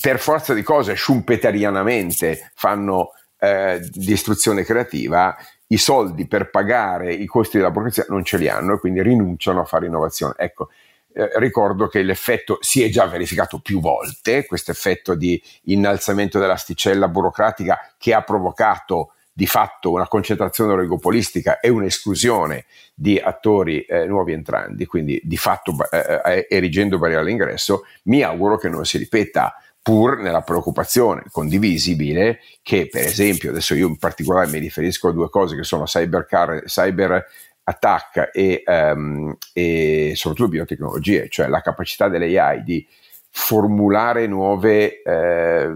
per forza di cose schumpeterianamente fanno eh, di istruzione creativa, i soldi per pagare i costi della burocrazia non ce li hanno e quindi rinunciano a fare innovazione. Ecco, eh, ricordo che l'effetto si è già verificato più volte, questo effetto di innalzamento dell'asticella burocratica che ha provocato di fatto una concentrazione oligopolistica e un'esclusione di attori eh, nuovi entranti, quindi di fatto eh, eh erigendo barriere all'ingresso, mi auguro che non si ripeta pur nella preoccupazione condivisibile che per esempio adesso io in particolare mi riferisco a due cose che sono cyber, cyber attack e, um, e, soprattutto biotecnologie, cioè la capacità delle AI di formulare nuove eh,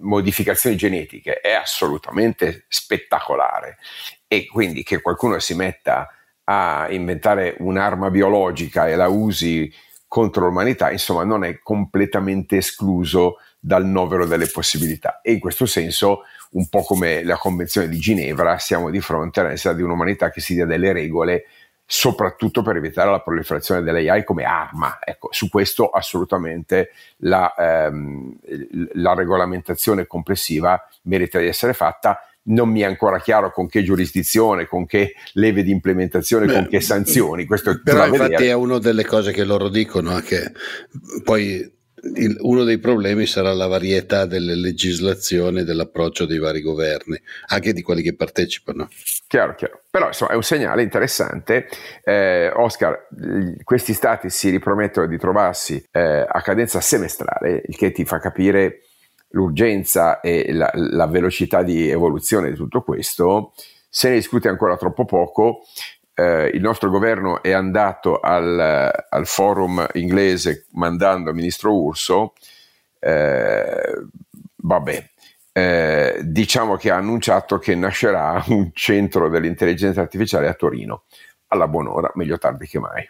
modificazioni genetiche è assolutamente spettacolare. E quindi che qualcuno si metta a inventare un'arma biologica e la usi contro l'umanità, insomma, non è completamente escluso dal novero delle possibilità. E in questo senso, un po' come la Convenzione di Ginevra, siamo di fronte alla necessità di un'umanità che si dia delle regole, soprattutto per evitare la proliferazione delle AI come arma. Ecco, su questo assolutamente la, ehm, la regolamentazione complessiva merita di essere fatta non mi è ancora chiaro con che giurisdizione, con che leve di implementazione, Beh, con che sanzioni. Questo però infatti vedere. è una delle cose che loro dicono, che poi il, uno dei problemi sarà la varietà delle legislazioni e dell'approccio dei vari governi, anche di quelli che partecipano. Chiaro, chiaro. Però insomma è un segnale interessante. Eh, Oscar, questi stati si ripromettono di trovarsi eh, a cadenza semestrale, il che ti fa capire l'urgenza e la, la, velocità di evoluzione di tutto questo, se ne discute ancora troppo poco. Eh, il nostro governo è andato al, al, forum inglese mandando il ministro Urso. Eh, vabbè, eh, diciamo che ha annunciato che nascerà un centro dell'intelligenza artificiale a Torino. Alla buon'ora, meglio tardi che mai.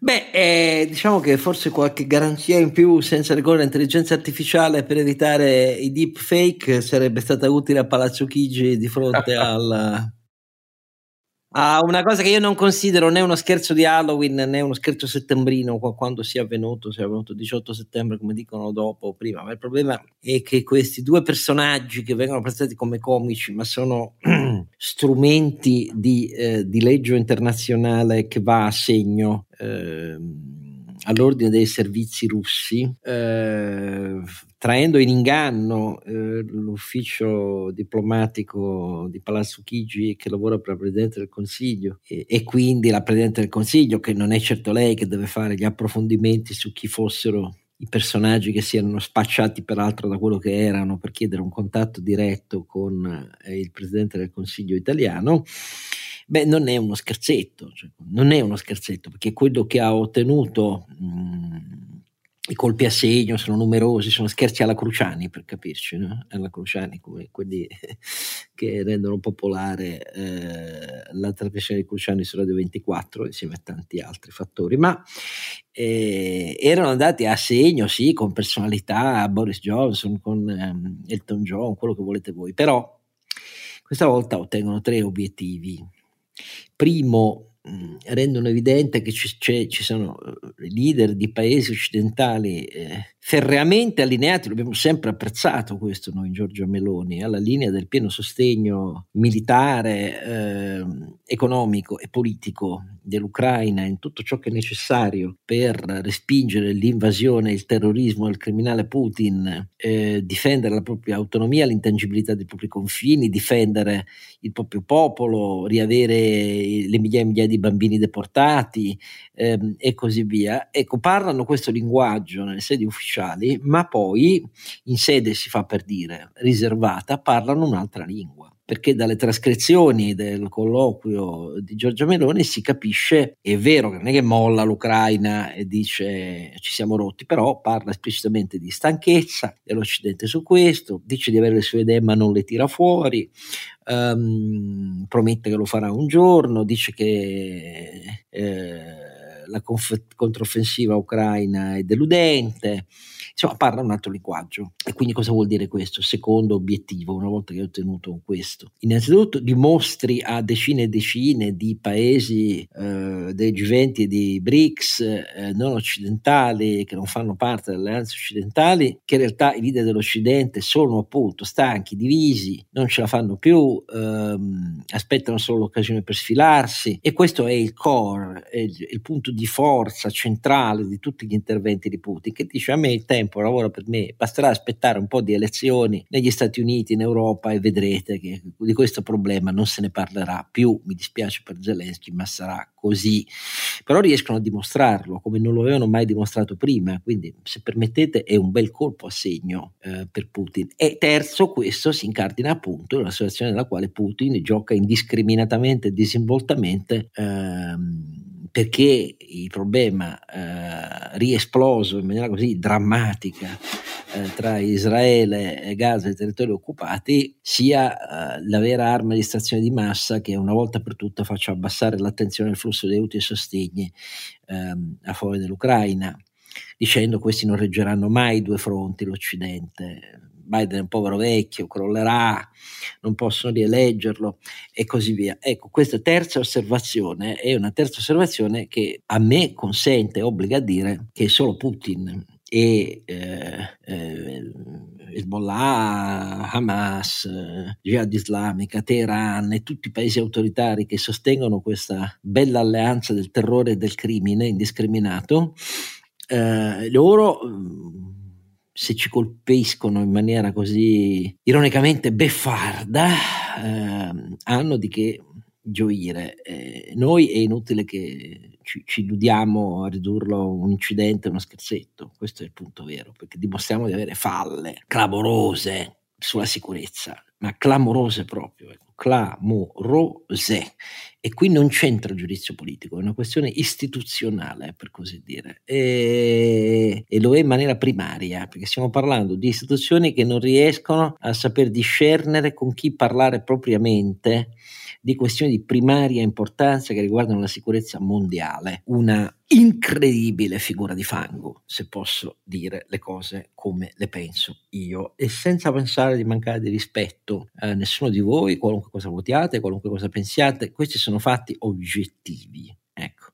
Beh, eh, diciamo che forse qualche garanzia in più senza ricorrere all'intelligenza artificiale per evitare i deepfake sarebbe stata utile a Palazzo Chigi di fronte al, Ah, una cosa che io non considero né uno scherzo di Halloween né uno scherzo settembrino quando sia avvenuto, sia avvenuto il 18 settembre come dicono dopo o prima, ma il problema è che questi due personaggi che vengono presentati come comici ma sono strumenti di, eh, di legge internazionale che va a segno eh, all'ordine dei servizi russi, eh, traendo in inganno eh, l'ufficio diplomatico di Palazzo Chigi che lavora per la Presidente del Consiglio e, e, quindi la Presidente del Consiglio, che non è certo lei che deve fare gli approfondimenti su chi fossero i personaggi che si erano spacciati peraltro da quello che erano per chiedere un contatto diretto con eh, il Presidente del Consiglio italiano. Beh, non è uno scherzetto, cioè, non è uno scherzetto, perché quello che ha ottenuto mh, i colpi a segno sono numerosi, sono scherzi alla Cruciani per capirci, no? alla Cruciani come quelli che rendono popolare eh, la trasmissione di Cruciani su Radio 24 insieme a tanti altri fattori, ma eh, erano andati a segno, sì, con personalità, Boris Johnson, con um, Elton John, quello che volete voi, però questa volta ottengono tre obiettivi. Primo, rendono evidente che ci, sono eh, leader di paesi occidentali eh, ferreamente allineati, l'abbiamo sempre apprezzato questo noi Giorgio Meloni, alla linea del pieno sostegno militare, eh, economico e politico dell'Ucraina in tutto ciò che è necessario per respingere l'invasione, il terrorismo, il criminale Putin, eh, difendere la propria autonomia, l'intangibilità dei propri confini, difendere il proprio popolo, riavere le migliaia e migliaia di bambini deportati ehm, e così via. Ecco, parlano questo linguaggio nelle sedi ufficiali, ma poi in sede si fa per dire riservata, parlano un'altra lingua perché dalle trascrizioni del colloquio di Giorgia Meloni si capisce, è vero che non è che molla l'Ucraina e dice ci siamo rotti, però parla esplicitamente di stanchezza dell'Occidente su questo, dice di avere le sue idee ma non le tira fuori, um, promette che lo farà un giorno, dice che eh, la conf- controffensiva ucraina è deludente insomma parla un altro linguaggio. E quindi cosa vuol dire questo? Secondo obiettivo, una volta che hai ottenuto questo. Innanzitutto dimostri a decine e decine di paesi eh, dei G20 e di BRICS eh, non occidentali, che non fanno parte delle alleanze occidentali, che in realtà i leader dell'Occidente sono appunto stanchi, divisi, non ce la fanno più, ehm, aspettano solo l'occasione per sfilarsi e questo è il core, è il, il punto di forza centrale di tutti gli interventi di Putin, che dice a me tempo lavora per me, basterà aspettare un po' di elezioni negli Stati Uniti, in Europa e vedrete che di questo problema non se ne parlerà più, mi dispiace per Zelensky, ma sarà così. Però riescono a dimostrarlo come non lo avevano mai dimostrato prima, quindi se permettete è un bel colpo a segno eh, per Putin. E terzo, questo si incardina appunto in una situazione nella quale Putin gioca indiscriminatamente e disinvoltamente. Ehm, perché il problema eh, riesploso in maniera così drammatica eh, tra Israele e Gaza e i territori occupati sia eh, la vera arma di distrazione di massa che una volta per tutte faccia abbassare l'attenzione al flusso di aiuti e sostegni ehm, a favore dell'Ucraina, dicendo questi non reggeranno mai due fronti, l'Occidente. Biden è un povero vecchio, crollerà, non possono rieleggerlo e così via. Ecco, questa terza osservazione è una terza osservazione che a me consente, obbliga a dire che solo Putin e eh, eh, Hezbollah, Hamas, Jihad Islamica, Teheran e tutti i paesi autoritari che sostengono questa bella alleanza del terrore e del crimine indiscriminato, eh, loro mm, se ci colpiscono in maniera così ironicamente beffarda, eh, hanno di che gioire. Eh, noi è inutile che ci, ci illudiamo a ridurlo a un incidente, uno scherzetto, questo è il punto vero, perché dimostriamo di avere falle clamorose sulla sicurezza, ma clamorose proprio, ecco, clamorose. E qui non c'entra il giudizio politico, è una questione istituzionale, per così dire, e, e, lo è in maniera primaria, perché stiamo parlando di istituzioni che non riescono a saper discernere con chi parlare propriamente di questioni di primaria importanza che riguardano la sicurezza mondiale. Una incredibile figura di fango, se posso dire le cose come le penso io, e senza pensare di mancare di rispetto a nessuno di voi, qualunque cosa votiate, qualunque cosa pensiate, questi sono fatti oggettivi. Ecco.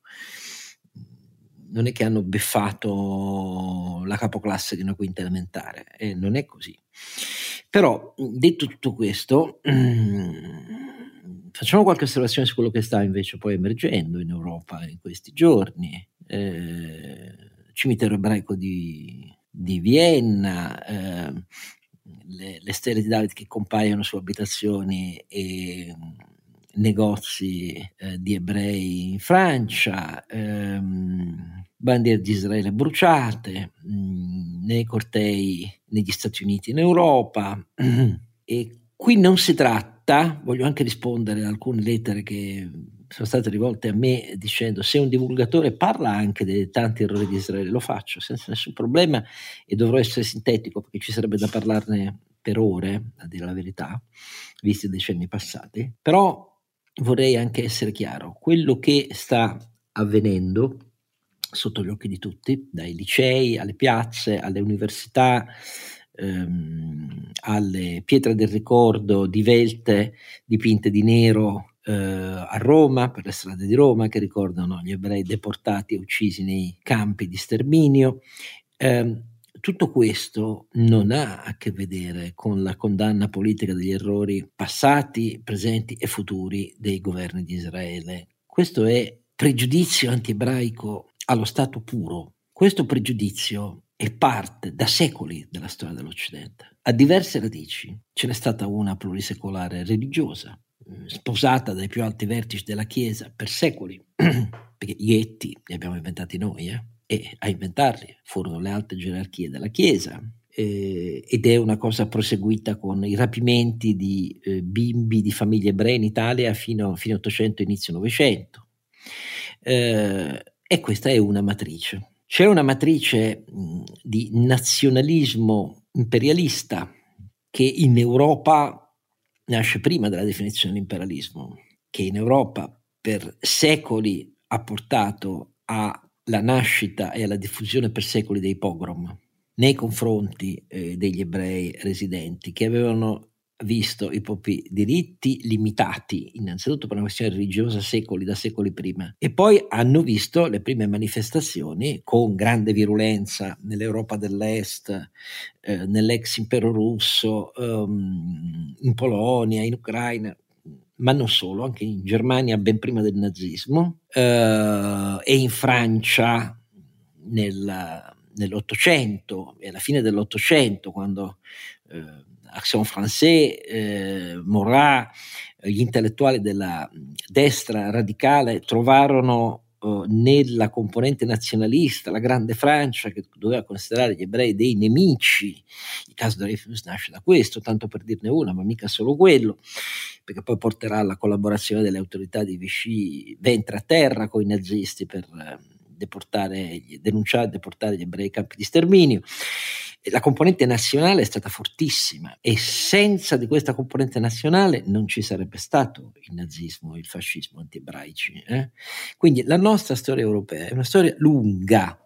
Non è che hanno beffato la capoclasse di una quinta elementare, eh, non è così. Però, detto tutto questo, Facciamo qualche osservazione su quello che sta invece poi emergendo in Europa in questi giorni. Eh, cimitero ebraico di, di Vienna, eh, le, le, stelle di David che compaiono su abitazioni e negozi eh, di ebrei in Francia, ehm, bandiere di Israele bruciate, mh, mm, nei cortei negli Stati Uniti in Europa. e qui non si tratta tratta, voglio anche rispondere a alcune lettere che sono state rivolte a me dicendo se un divulgatore parla anche dei tanti errori di Israele, lo faccio senza nessun problema e dovrò essere sintetico perché ci sarebbe da parlarne per ore, a dire la verità, visti i decenni passati, però vorrei anche essere chiaro, quello che sta avvenendo sotto gli occhi di tutti, dai licei alle piazze, alle università, ehm, alle pietre del ricordo divelte, dipinte di nero eh, a Roma, per le strade di Roma, che ricordano gli ebrei deportati e uccisi nei campi di sterminio. Eh, tutto questo non ha a che vedere con la condanna politica degli errori passati, presenti e futuri dei governi di Israele. Questo è pregiudizio antiebraico allo stato puro. Questo pregiudizio è parte da secoli della storia dell'Occidente. Ha diverse radici. Ce n'è stata una plurisecolare religiosa, mm, sposata dai più alti vertici della Chiesa per secoli, perché gli etti li abbiamo inventati noi, eh? e a inventarli furono le alte gerarchie della Chiesa. Eh, ed è una cosa proseguita con i rapimenti di eh, bimbi di famiglie ebree in Italia fino a fine 800 inizio 900. Eh, e questa è una matrice. C'è una matrice di nazionalismo imperialista che in Europa nasce prima della definizione di imperialismo, che in Europa per secoli ha portato alla nascita e alla diffusione per secoli dei pogrom nei confronti eh, degli ebrei residenti che avevano visto i propri diritti limitati, innanzitutto per una questione religiosa secoli, da secoli prima, e poi hanno visto le prime manifestazioni con grande virulenza nell'Europa dell'Est, eh, nell'ex impero russo, ehm, in Polonia, in Ucraina, ma non solo, anche in Germania ben prima del nazismo eh, e in Francia nel, nell'Ottocento e alla fine dell'Ottocento quando eh, Action Française, eh, Morat, gli intellettuali della destra radicale trovarono eh, nella componente nazionalista la grande Francia che doveva considerare gli ebrei dei nemici. Il caso di Dreyfus nasce da questo, tanto per dirne una, ma mica solo quello, perché poi porterà alla collaborazione delle autorità di Vichy ventre a terra con i nazisti per eh, deportare, denunciare e deportare gli ebrei ai campi di sterminio la componente nazionale è stata fortissima e senza di questa componente nazionale non ci sarebbe stato il nazismo, il fascismo antiebraici. Eh? Quindi la nostra storia europea è una storia lunga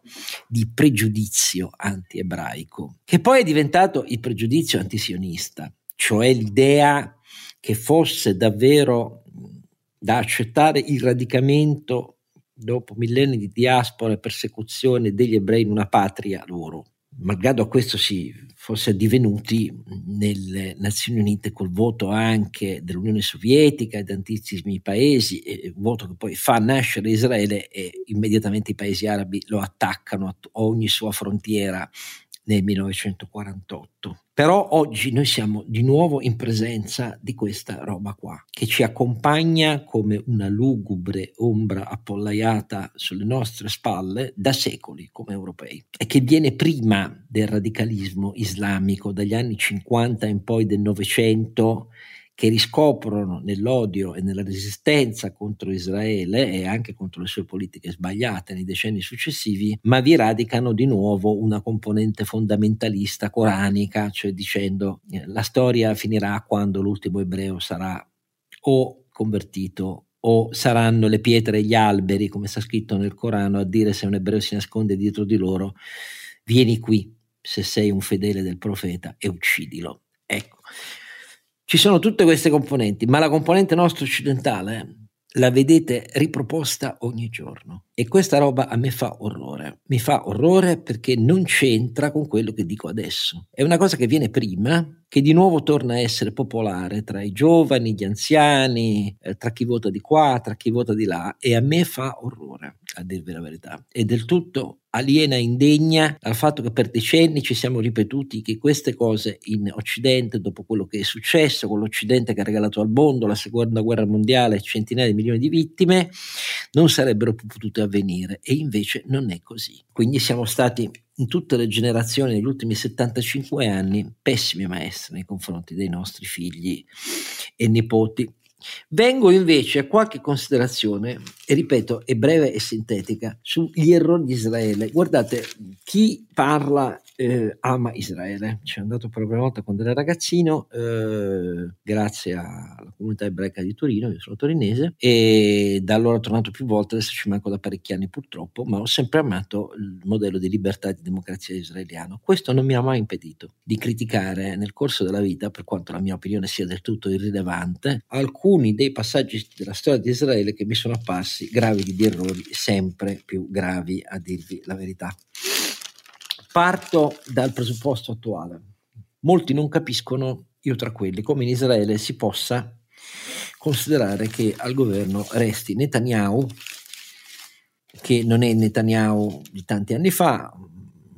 di pregiudizio antiebraico, che poi è diventato il pregiudizio antisionista, cioè l'idea che fosse davvero da accettare il radicamento dopo millenni di diaspora e persecuzione degli ebrei in una patria loro malgrado questo si fosse divenuti nelle Nazioni Unite col voto anche dell'Unione Sovietica e tantissimi paesi, e voto che poi fa nascere Israele e immediatamente i paesi arabi lo attaccano a ogni sua frontiera nel 1948. Però oggi noi siamo di nuovo in presenza di questa roba qua, che ci accompagna come una lugubre ombra appollaiata sulle nostre spalle da secoli come europei e che viene prima del radicalismo islamico dagli anni 50 in poi del Novecento che riscoprono nell'odio e nella resistenza contro Israele e anche contro le sue politiche sbagliate nei decenni successivi, ma vi radicano di nuovo una componente fondamentalista coranica, cioè dicendo eh, la storia finirà quando l'ultimo ebreo sarà o convertito o saranno le pietre e gli alberi, come sta scritto nel Corano, a dire se un ebreo si nasconde dietro di loro, vieni qui se sei un fedele del profeta e uccidilo. Ecco, ci sono tutte queste componenti, ma la componente nostra occidentale eh, la vedete riproposta ogni giorno. E questa roba a me fa orrore. Mi fa orrore perché non c'entra con quello che dico adesso. È una cosa che viene prima, che di nuovo torna a essere popolare tra i giovani, gli anziani, eh, tra chi vota di qua, tra chi vota di là, e a me fa orrore, a dirvi la verità. È del tutto aliena e indegna dal fatto che per decenni ci siamo ripetuti che queste cose in Occidente, dopo quello che è successo con l'Occidente che ha regalato al mondo la seconda guerra mondiale e centinaia di milioni di vittime, non sarebbero più potute avvenire e invece non è così. Quindi siamo stati in tutte le generazioni negli ultimi 75 anni pessimi maestri nei confronti dei nostri figli e nipoti Vengo invece a qualche considerazione, e ripeto, è breve e sintetica, sugli errori di Israele. Guardate, chi parla eh, ama Israele. Ci è andato per la prima volta quando era ragazzino, eh, grazie alla comunità ebraica di Torino, io sono torinese, e da allora ho tornato più volte, adesso ci manco da parecchi anni purtroppo, ma ho sempre amato il modello di libertà e di democrazia israeliano. Questo non mi ha mai impedito di criticare nel corso della vita, per quanto la mia opinione sia del tutto irrilevante, alcuni dei passaggi della storia di Israele che mi sono apparsi gravidi di errori sempre più gravi, a dirvi la verità. Parto dal presupposto attuale. Molti non capiscono, io tra quelli, come in Israele si possa considerare che al governo resti Netanyahu, che non è Netanyahu di tanti anni fa,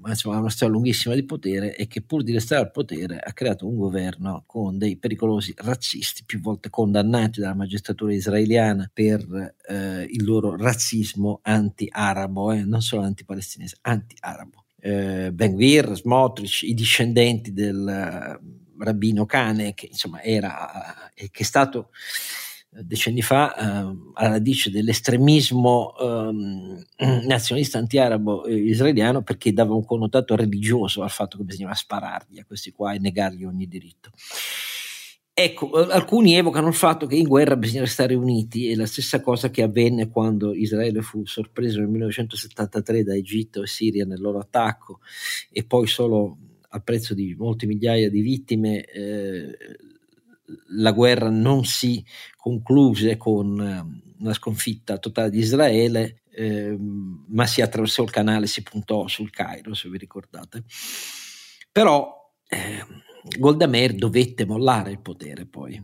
ma insomma ha una storia lunghissima di potere e che pur di restare al potere ha creato un governo con dei pericolosi razzisti, più volte condannati dalla magistratura israeliana per eh, il loro razzismo anti-arabo, eh, non solo anti-palestinese, anti-arabo eh, Ben Gvir, Smotrich, i discendenti del uh, rabbino Cane, che insomma era, eh, che è stato eh, decenni fa eh, alla radice dell'estremismo eh, nazionalista anti-arabo israeliano perché dava un connotato religioso al fatto che bisognava sparargli a questi qua e negargli ogni diritto. Ecco, eh, alcuni evocano il fatto che in guerra bisogna restare uniti, è la stessa cosa che avvenne quando Israele fu sorpreso nel 1973 da Egitto e Siria nel loro attacco e poi solo al prezzo di molte migliaia di vittime eh, la guerra non si concluse con eh, una sconfitta totale di Israele, eh, ma si attraversò il canale, si puntò sul Cairo, se vi ricordate. Però eh, Golda Meir dovette mollare il potere poi.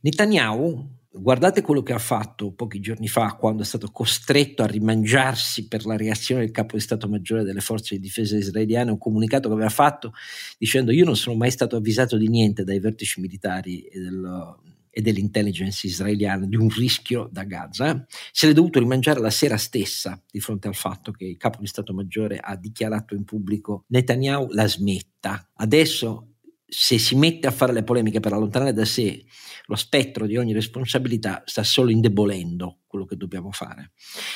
Netanyahu, guardate quello che ha fatto pochi giorni fa quando è stato costretto a rimangiarsi per la reazione del capo di Stato Maggiore delle forze di difesa israeliane, un comunicato che aveva fatto dicendo io non sono mai stato avvisato di niente dai vertici militari e del, e dell'intelligence israeliana di un rischio da Gaza, se l'è dovuto rimangiare la sera stessa di fronte al fatto che il capo di Stato Maggiore ha dichiarato in pubblico Netanyahu la smetta. Adesso se si mette a fare le polemiche per allontanare da sé lo spettro di ogni responsabilità, sta solo indebolendo quello che dobbiamo fare.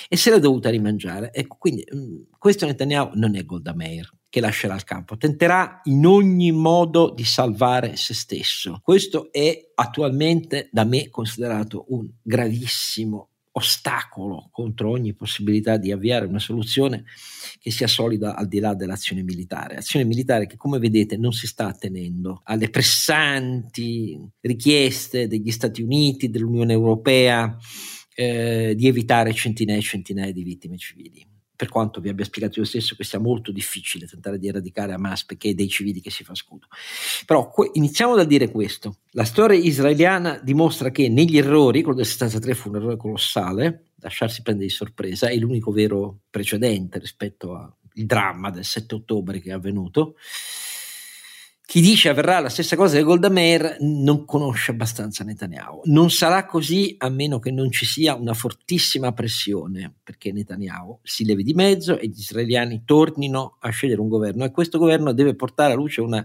E se l'è dovuta rimangiare. Ecco, quindi mm, questo Netanyahu non è Golda Meir che lascerà il campo, tenterà in ogni modo di salvare se stesso. Questo è attualmente da me considerato un gravissimo ostacolo contro ogni possibilità di avviare una soluzione che sia solida al di là dell'azione militare. Azione militare che, come vedete, non si sta attenendo alle pressanti richieste degli Stati Uniti, dell'Unione Europea, eh, di evitare centinaia e centinaia di vittime civili per quanto vi abbia spiegato io stesso che sia molto difficile tentare di eradicare Hamas perché è dei civili che si fa scudo. Però que- iniziamo dal dire questo. La storia israeliana dimostra che negli errori, quello del 73 fu un errore colossale, lasciarsi prendere di sorpresa, è l'unico vero precedente rispetto al dramma del 7 ottobre che è avvenuto, chi dice avverrà la stessa cosa di Golda Meir non conosce abbastanza Netanyahu. Non sarà così a meno che non ci sia una fortissima pressione perché Netanyahu si levi di mezzo e gli israeliani tornino a scegliere un governo e questo governo deve portare a luce una...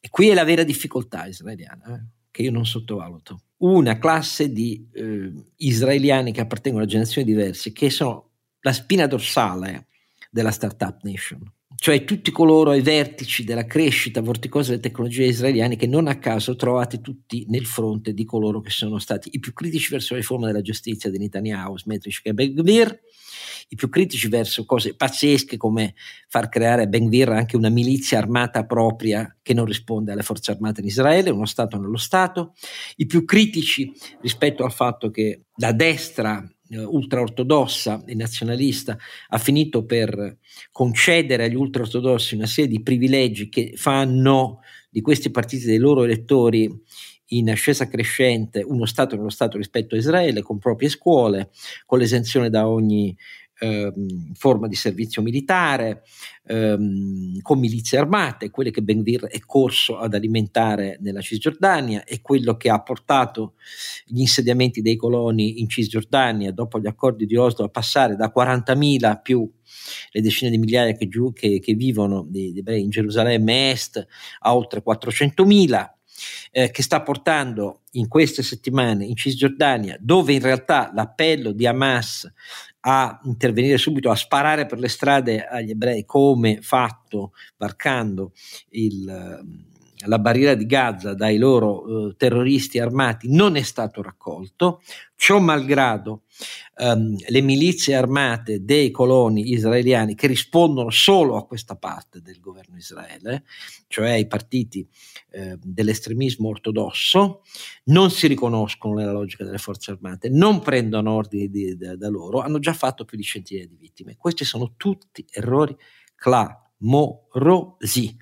E qui è la vera difficoltà israeliana, eh, che io non sottovaluto. Una classe di eh, israeliani che appartengono a generazioni diverse, che sono la spina dorsale della startup nation cioè tutti coloro ai vertici della crescita vorticosa delle tecnologie israeliane che non a caso trovate tutti nel fronte di coloro che sono stati i più critici verso la riforma della giustizia di Netanyahu, Smetrich e Ben-Gvir, i più critici verso cose pazzesche come far creare a Ben-Gvir anche una milizia armata propria che non risponde alle forze armate in Israele, uno Stato nello Stato, i più critici rispetto al fatto che la destra eh, ultraortodossa e nazionalista ha finito per concedere agli ultraortodossi una serie di privilegi che fanno di questi partiti dei loro elettori in ascesa crescente uno Stato nello Stato rispetto a Israele, con proprie scuole, con l'esenzione da ogni ehm, forma di servizio militare, ehm, con milizie armate, quelle che Ben Gvir è corso ad alimentare nella Cisgiordania e quello che ha portato gli insediamenti dei coloni in Cisgiordania dopo gli accordi di Oslo a passare da 40.000 più le decine di migliaia che, giù, che, che vivono di, di, in Gerusalemme Est a oltre 400.000 eh, che sta portando in queste settimane in Cisgiordania, dove in realtà l'appello di Hamas a intervenire subito, a sparare per le strade agli ebrei come fatto varcando il la barriera di Gaza dai loro eh, terroristi armati non è stato raccolto, ciò malgrado ehm, le milizie armate dei coloni israeliani che rispondono solo a questa parte del governo Israele, cioè i partiti eh, dell'estremismo ortodosso, non si riconoscono nella logica delle forze armate, non prendono ordini di, da, da loro, hanno già fatto più di centinaia di vittime. Questi sono tutti errori clamorosi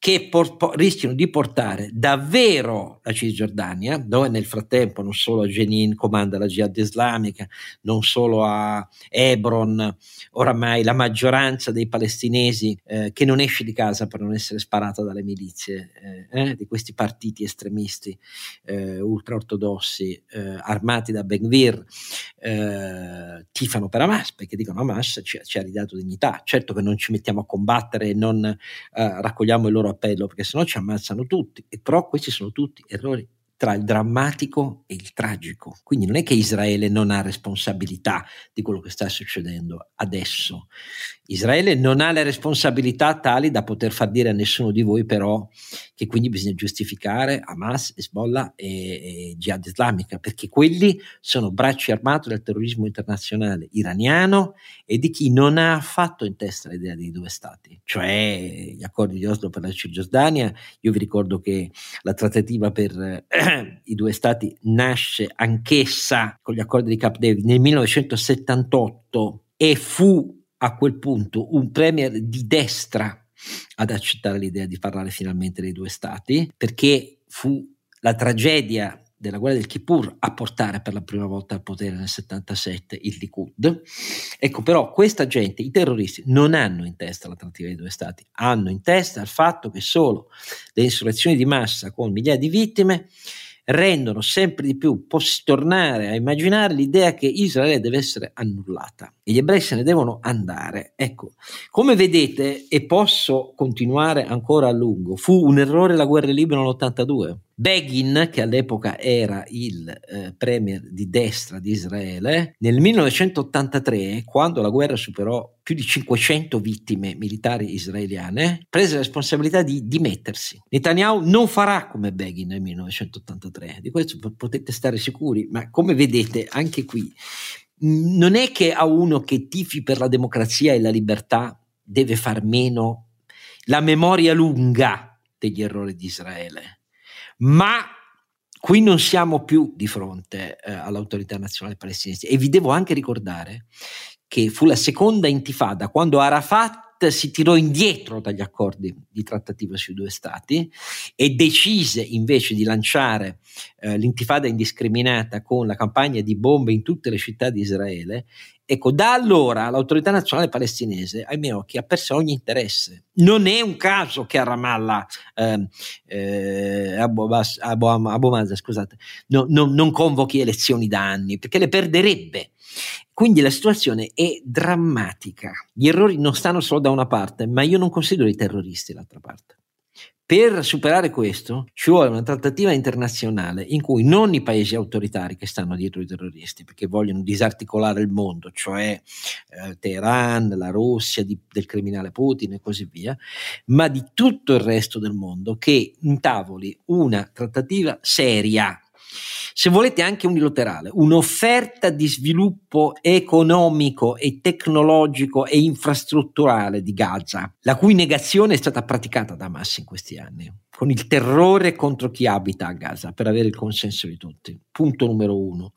che por- rischiano di portare davvero la Cisgiordania, dove nel frattempo non solo a Jenin comanda la jihad islamica, non solo a Hebron, oramai la maggioranza dei palestinesi eh, che non esce di casa per non essere sparata dalle milizie eh, eh di questi partiti estremisti eh, ultraortodossi eh, armati da Ben-Gvir eh, tifano per Hamas perché dicono Hamas ci, ci, ha ridato dignità. Certo che non ci mettiamo a combattere e non raccogliamo il loro appello perché sennò ci ammazzano tutti. E però questi sono tutti errori tra il drammatico e il tragico. Quindi non è che Israele non ha responsabilità di quello che sta succedendo adesso. Israele non ha le responsabilità tali da poter far dire a nessuno di voi però che quindi bisogna giustificare Hamas, Hezbollah e, e Jihad islamica, perché quelli sono bracci armati del terrorismo internazionale iraniano e di chi non ha affatto in testa l'idea dei due stati, cioè gli accordi di Oslo per la Cisgiordania. Io vi ricordo che la trattativa per eh, i due stati nasce anch'essa con gli accordi di Camp David nel 1978 e fu a quel punto un premier di destra ad accettare l'idea di parlare finalmente dei due stati, perché fu la tragedia della guerra del Kippur a portare per la prima volta al potere nel 77 il Likud. Ecco, però questa gente, i terroristi, non hanno in testa la trattativa dei due stati, hanno in testa il fatto che solo le insurrezioni di massa con migliaia di vittime rendono sempre di più poss- tornare a immaginare l'idea che Israele deve essere annullata e gli ebrei se ne devono andare. Ecco, come vedete, e posso continuare ancora a lungo, fu un errore la guerra in Libano nell'82. Begin, che all'epoca era il eh, premier di destra di Israele, nel 1983, quando la guerra superò più di 500 vittime militari israeliane, prese la responsabilità di dimettersi. Netanyahu non farà come Begin nel 1983, di questo potete stare sicuri, ma come vedete anche qui non è che a uno che tifi per la democrazia e la libertà deve far meno la memoria lunga degli errori di Israele ma qui non siamo più di fronte eh, all'autorità nazionale palestinese. E vi devo anche ricordare che fu la seconda intifada quando Arafat si tirò indietro dagli accordi di trattativa sui due stati e decise invece di lanciare eh, l'intifada indiscriminata con la campagna di bombe in tutte le città di Israele Ecco, da allora l'autorità nazionale palestinese, ai miei occhi, ha perso ogni interesse. Non è un caso che a Ramallah, eh, eh, Abu, Mazda, scusate, no, no, non convochi elezioni da anni, perché le perderebbe. Quindi la situazione è drammatica. Gli errori non stanno solo da una parte, ma io non considero i terroristi l'altra parte. Per superare questo ci vuole una trattativa internazionale in cui non i paesi autoritari che stanno dietro i terroristi, perché vogliono disarticolare il mondo, cioè eh, Teheran, la Russia di, del criminale Putin e così via, ma di tutto il resto del mondo che intavoli una trattativa seria se volete anche unilaterale, un'offerta di sviluppo economico e tecnologico e infrastrutturale di Gaza, la cui negazione è stata praticata da Hamas in questi anni, con il terrore contro chi abita a Gaza, per avere il consenso di tutti. Punto numero uno.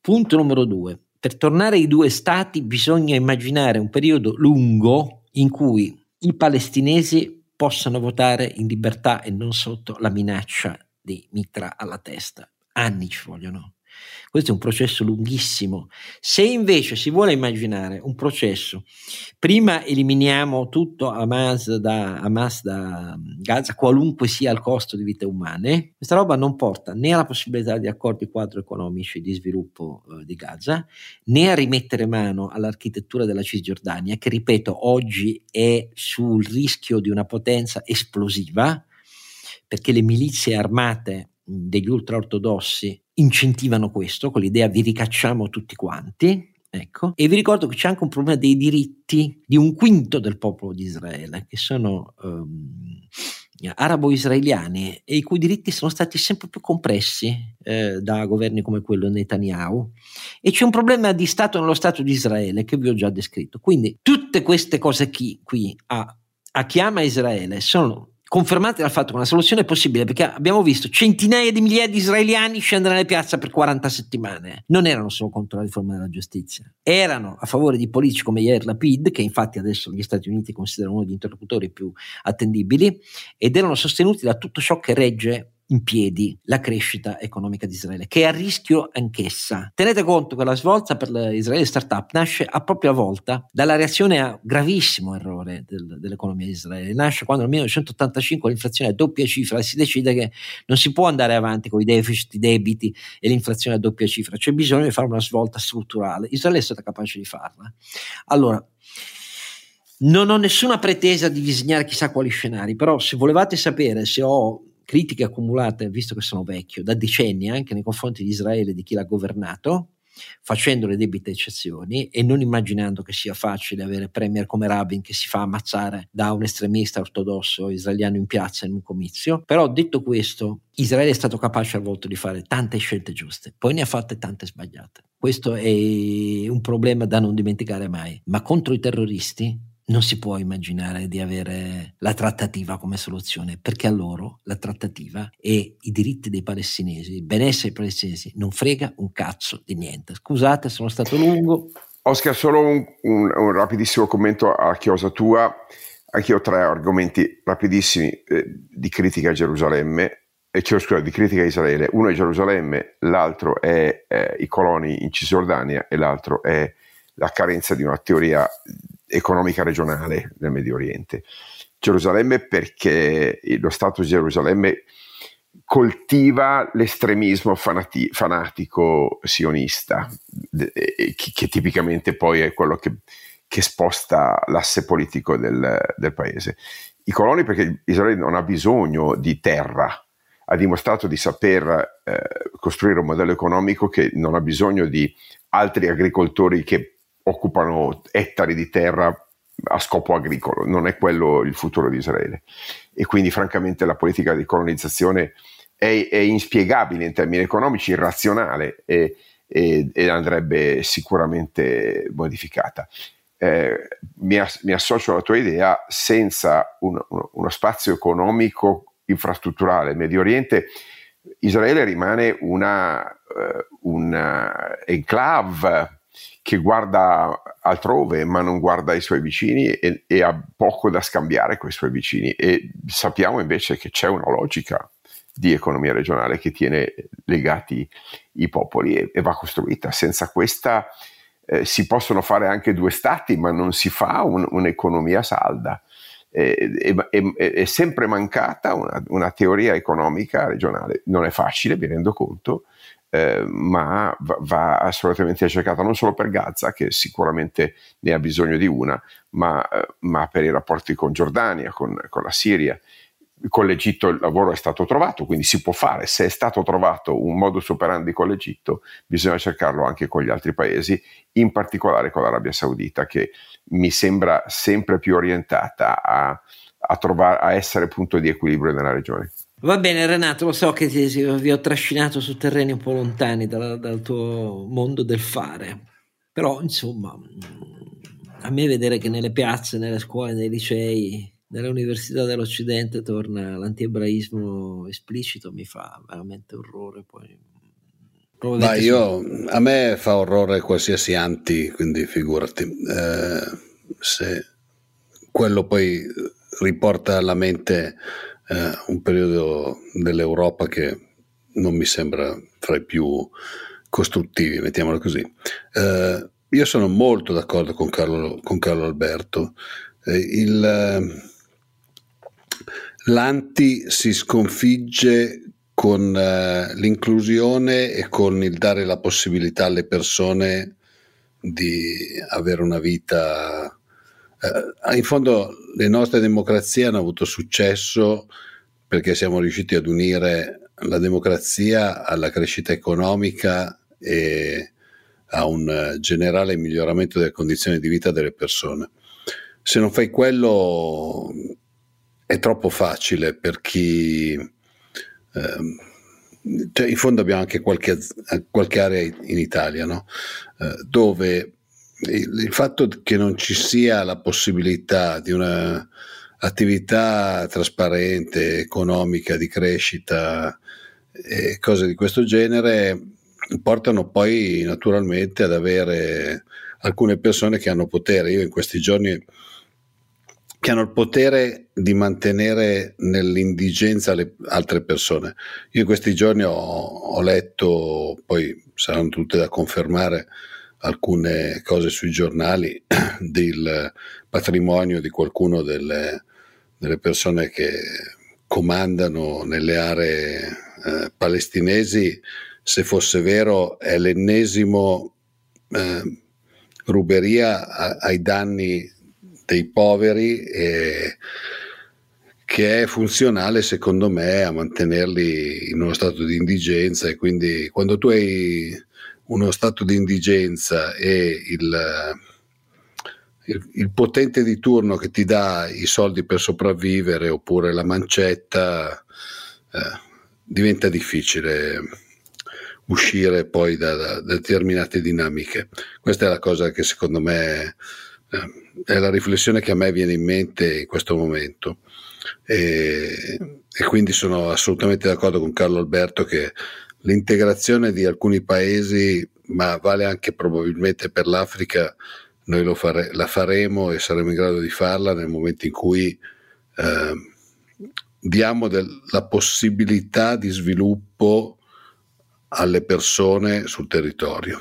Punto numero due. Per tornare ai due stati bisogna immaginare un periodo lungo in cui i palestinesi possano votare in libertà e non sotto la minaccia di mitra alla testa anni ci vogliono. Questo è un processo lunghissimo. Se invece si vuole immaginare un processo, prima eliminiamo tutto Hamas da, Hamas da Gaza, qualunque sia il costo di vite umane, questa roba non porta né alla possibilità di accordi quadro economici di sviluppo eh, di Gaza, né a rimettere mano all'architettura della Cisgiordania, che ripeto oggi è sul rischio di una potenza esplosiva perché le milizie armate degli ultraortodossi incentivano questo, con l'idea vi ricacciamo tutti quanti, Ecco. E vi ricordo che c'è anche un problema dei diritti di un quinto del popolo di Israele, che sono um, arabo-israeliani e i cui diritti sono stati sempre più compressi eh, da governi come quello Netanyahu. E c'è un problema di Stato nello Stato di Israele che vi ho già descritto. Quindi tutte queste cose qui, qui a, a chiama Israele sono confermate dal fatto che una soluzione è possibile perché abbiamo visto centinaia di migliaia di israeliani scendere nelle piazze per 40 settimane. Non erano solo contro la riforma della giustizia, erano a favore di politici come Yair Lapid, che infatti adesso gli Stati Uniti considerano uno degli interlocutori più attendibili, ed erano sostenuti da tutto ciò che regge in piedi la crescita economica di Israele, che è a rischio anch'essa. Tenete conto che la svolta per l'Israele Startup nasce a propria volta dalla reazione a gravissimo errore del, dell'economia di Israele. Nasce quando nel 1985 l'inflazione è a doppia cifra e si decide che non si può andare avanti con i deficit, i debiti e l'inflazione a doppia cifra, c'è bisogno di fare una svolta strutturale. Israele è stata capace di farla. Allora, non ho nessuna pretesa di disegnare chissà quali scenari, però se volevate sapere se ho critiche accumulate, visto che sono vecchio, da decenni anche nei confronti di Israele e di chi l'ha governato, facendo le debite eccezioni e non immaginando che sia facile avere premier come Rabin che si fa ammazzare da un estremista ortodosso israeliano in piazza in un comizio. Però detto questo, Israele è stato capace a volte di fare tante scelte giuste, poi ne ha fatte tante sbagliate. Questo è un problema da non dimenticare mai. Ma contro i terroristi non si può immaginare di avere la trattativa come soluzione, perché a loro la trattativa e i diritti dei palestinesi, il benessere dei palestinesi, non frega un cazzo di niente. Scusate, sono stato lungo. Oscar, solo un, un, un rapidissimo commento a chiosa tua. Anche io ho tre argomenti rapidissimi eh, di critica a Gerusalemme, eh, scusa, di critica a Israele. Uno è Gerusalemme, l'altro è eh, i coloni in Cisgiordania e l'altro è la carenza di una teoria economica regionale nel Medio Oriente. Gerusalemme perché lo Stato di Gerusalemme coltiva l'estremismo fanati- fanatico sionista, che, che, tipicamente poi è quello che, che sposta l'asse politico del, del, paese. I coloni perché Israele non ha bisogno di terra, ha dimostrato di saper eh, costruire un modello economico che non ha bisogno di altri agricoltori che occupano ettari di terra a scopo agricolo, non è quello il futuro di Israele. E quindi francamente la politica di colonizzazione è, è inspiegabile in termini economici, irrazionale e, e, e andrebbe sicuramente modificata. Eh, mi, mi, associo alla tua idea, senza un, uno, uno spazio economico infrastrutturale Medio Oriente, Israele rimane una, uh, una enclave che guarda altrove ma non guarda i suoi vicini e, e, ha poco da scambiare con i suoi vicini e sappiamo invece che c'è una logica di economia regionale che tiene legati i popoli e, e va costruita. Senza questa eh, si possono fare anche due stati ma non si fa un, un'economia salda. È, è, sempre mancata una, una teoria economica regionale. Non è facile, mi rendo conto, eh, ma va, va, assolutamente cercata non solo per Gaza, che sicuramente ne ha bisogno di una, ma, eh, ma per i rapporti con Giordania, con, con la Siria. Con l'Egitto il lavoro è stato trovato, quindi si può fare. Se è stato trovato un modus operandi con l'Egitto, bisogna cercarlo anche con gli altri paesi, in particolare con l'Arabia Saudita, che mi sembra sempre più orientata a, a, trovare, a essere punto di equilibrio nella regione. Va bene Renato, lo so che ti, vi ho trascinato su terreni un po' lontani dal, dal tuo mondo del fare, però insomma a me vedere che nelle piazze, nelle scuole, nei licei, nelle università dell'Occidente torna l'antiebraismo esplicito mi fa veramente orrore. Poi, Ma io, a me fa orrore qualsiasi anti, quindi figurati. Eh, se quello poi riporta alla mente eh, un periodo dell'Europa che non mi sembra fra i più costruttivi, mettiamolo così. Eh, io sono molto d'accordo con Carlo, con Carlo Alberto. Eh, il, eh, l'anti si sconfigge con eh, l'inclusione e con il dare la possibilità alle persone di avere una vita eh, in fondo le nostre democrazie hanno avuto successo perché siamo riusciti ad unire la democrazia alla crescita economica e a un generale miglioramento delle condizioni di vita delle persone. Se non fai quello è troppo facile per chi... Ehm, cioè in fondo abbiamo anche qualche, qualche area in Italia no? eh, dove il, il, fatto che non ci sia la possibilità di un'attività trasparente, economica, di crescita e cose di questo genere portano poi naturalmente ad avere alcune persone che hanno potere. Io in questi giorni che hanno il potere di mantenere nell'indigenza le altre persone. Io in questi giorni ho, ho letto, poi saranno tutte da confermare, alcune cose sui giornali del patrimonio di qualcuno delle, delle persone che comandano nelle aree eh, palestinesi, se fosse vero, è l'ennesimo eh, ruberia a, ai danni dei poveri e che è funzionale secondo me a mantenerli in uno stato di indigenza. E quindi quando tu hai uno stato di indigenza e il, il, il, potente di turno che ti dà i soldi per sopravvivere oppure la mancetta eh, diventa difficile uscire poi da, da, determinate dinamiche questa è la cosa che secondo me eh, è la riflessione che a me viene in mente in questo momento. E, e, quindi sono assolutamente d'accordo con Carlo Alberto che l'integrazione di alcuni paesi, ma vale anche probabilmente per l'Africa, noi fare, la faremo e saremo in grado di farla nel momento in cui eh, diamo del, la possibilità di sviluppo alle persone sul territorio.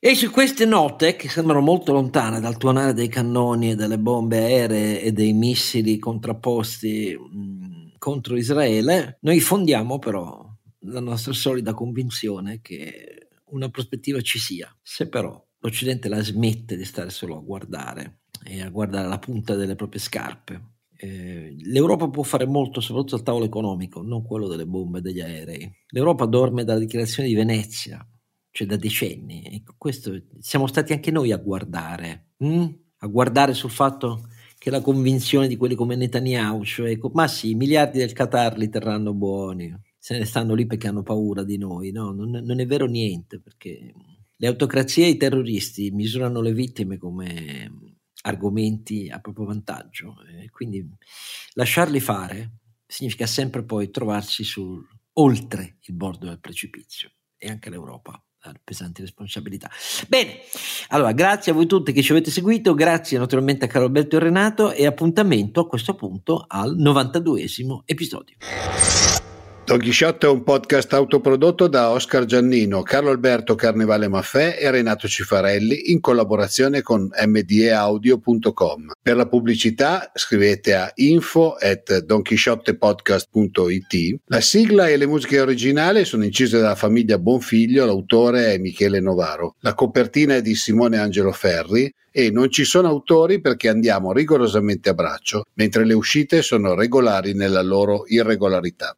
E su queste note, che sembrano molto lontane dal tuonare dei cannoni e delle bombe aeree e dei missili contrapposti mh, contro Israele, noi fondiamo però la nostra solida convinzione che una prospettiva ci sia. Se però l'Occidente la smette di stare solo a guardare e a guardare la punta delle proprie scarpe, eh, l'Europa può fare molto, soprattutto al tavolo economico, non quello delle bombe e degli aerei. L'Europa dorme dalla dichiarazione di Venezia, cioè da decenni. E questo siamo stati anche noi a guardare, hm? a guardare sul fatto che la convinzione di quelli come Netanyahu, cioè, ma sì, i miliardi del Qatar li terranno buoni, se ne stanno lì perché hanno paura di noi, no, non, non è vero niente, perché le autocrazie e i terroristi misurano le vittime come argomenti a proprio vantaggio, quindi lasciarli fare significa sempre poi trovarsi sul, oltre il bordo del precipizio e anche l'Europa pesanti responsabilità. Bene, allora grazie a voi tutti che ci avete seguito, grazie naturalmente a Carlo Alberto e Renato e appuntamento a questo punto al 92esimo episodio. Don Chisciotte è un podcast autoprodotto da Oscar Giannino, Carlo Alberto Carnevale Maffè e Renato Cifarelli in collaborazione con mdeaudio.com. Per la pubblicità scrivete a info at donchisciottepodcast.it. La sigla e le musiche originali sono incise dalla famiglia Bonfiglio, l'autore è Michele Novaro. La copertina è di Simone Angelo Ferri e non ci sono autori perché andiamo rigorosamente a braccio, mentre le uscite sono regolari nella loro irregolarità.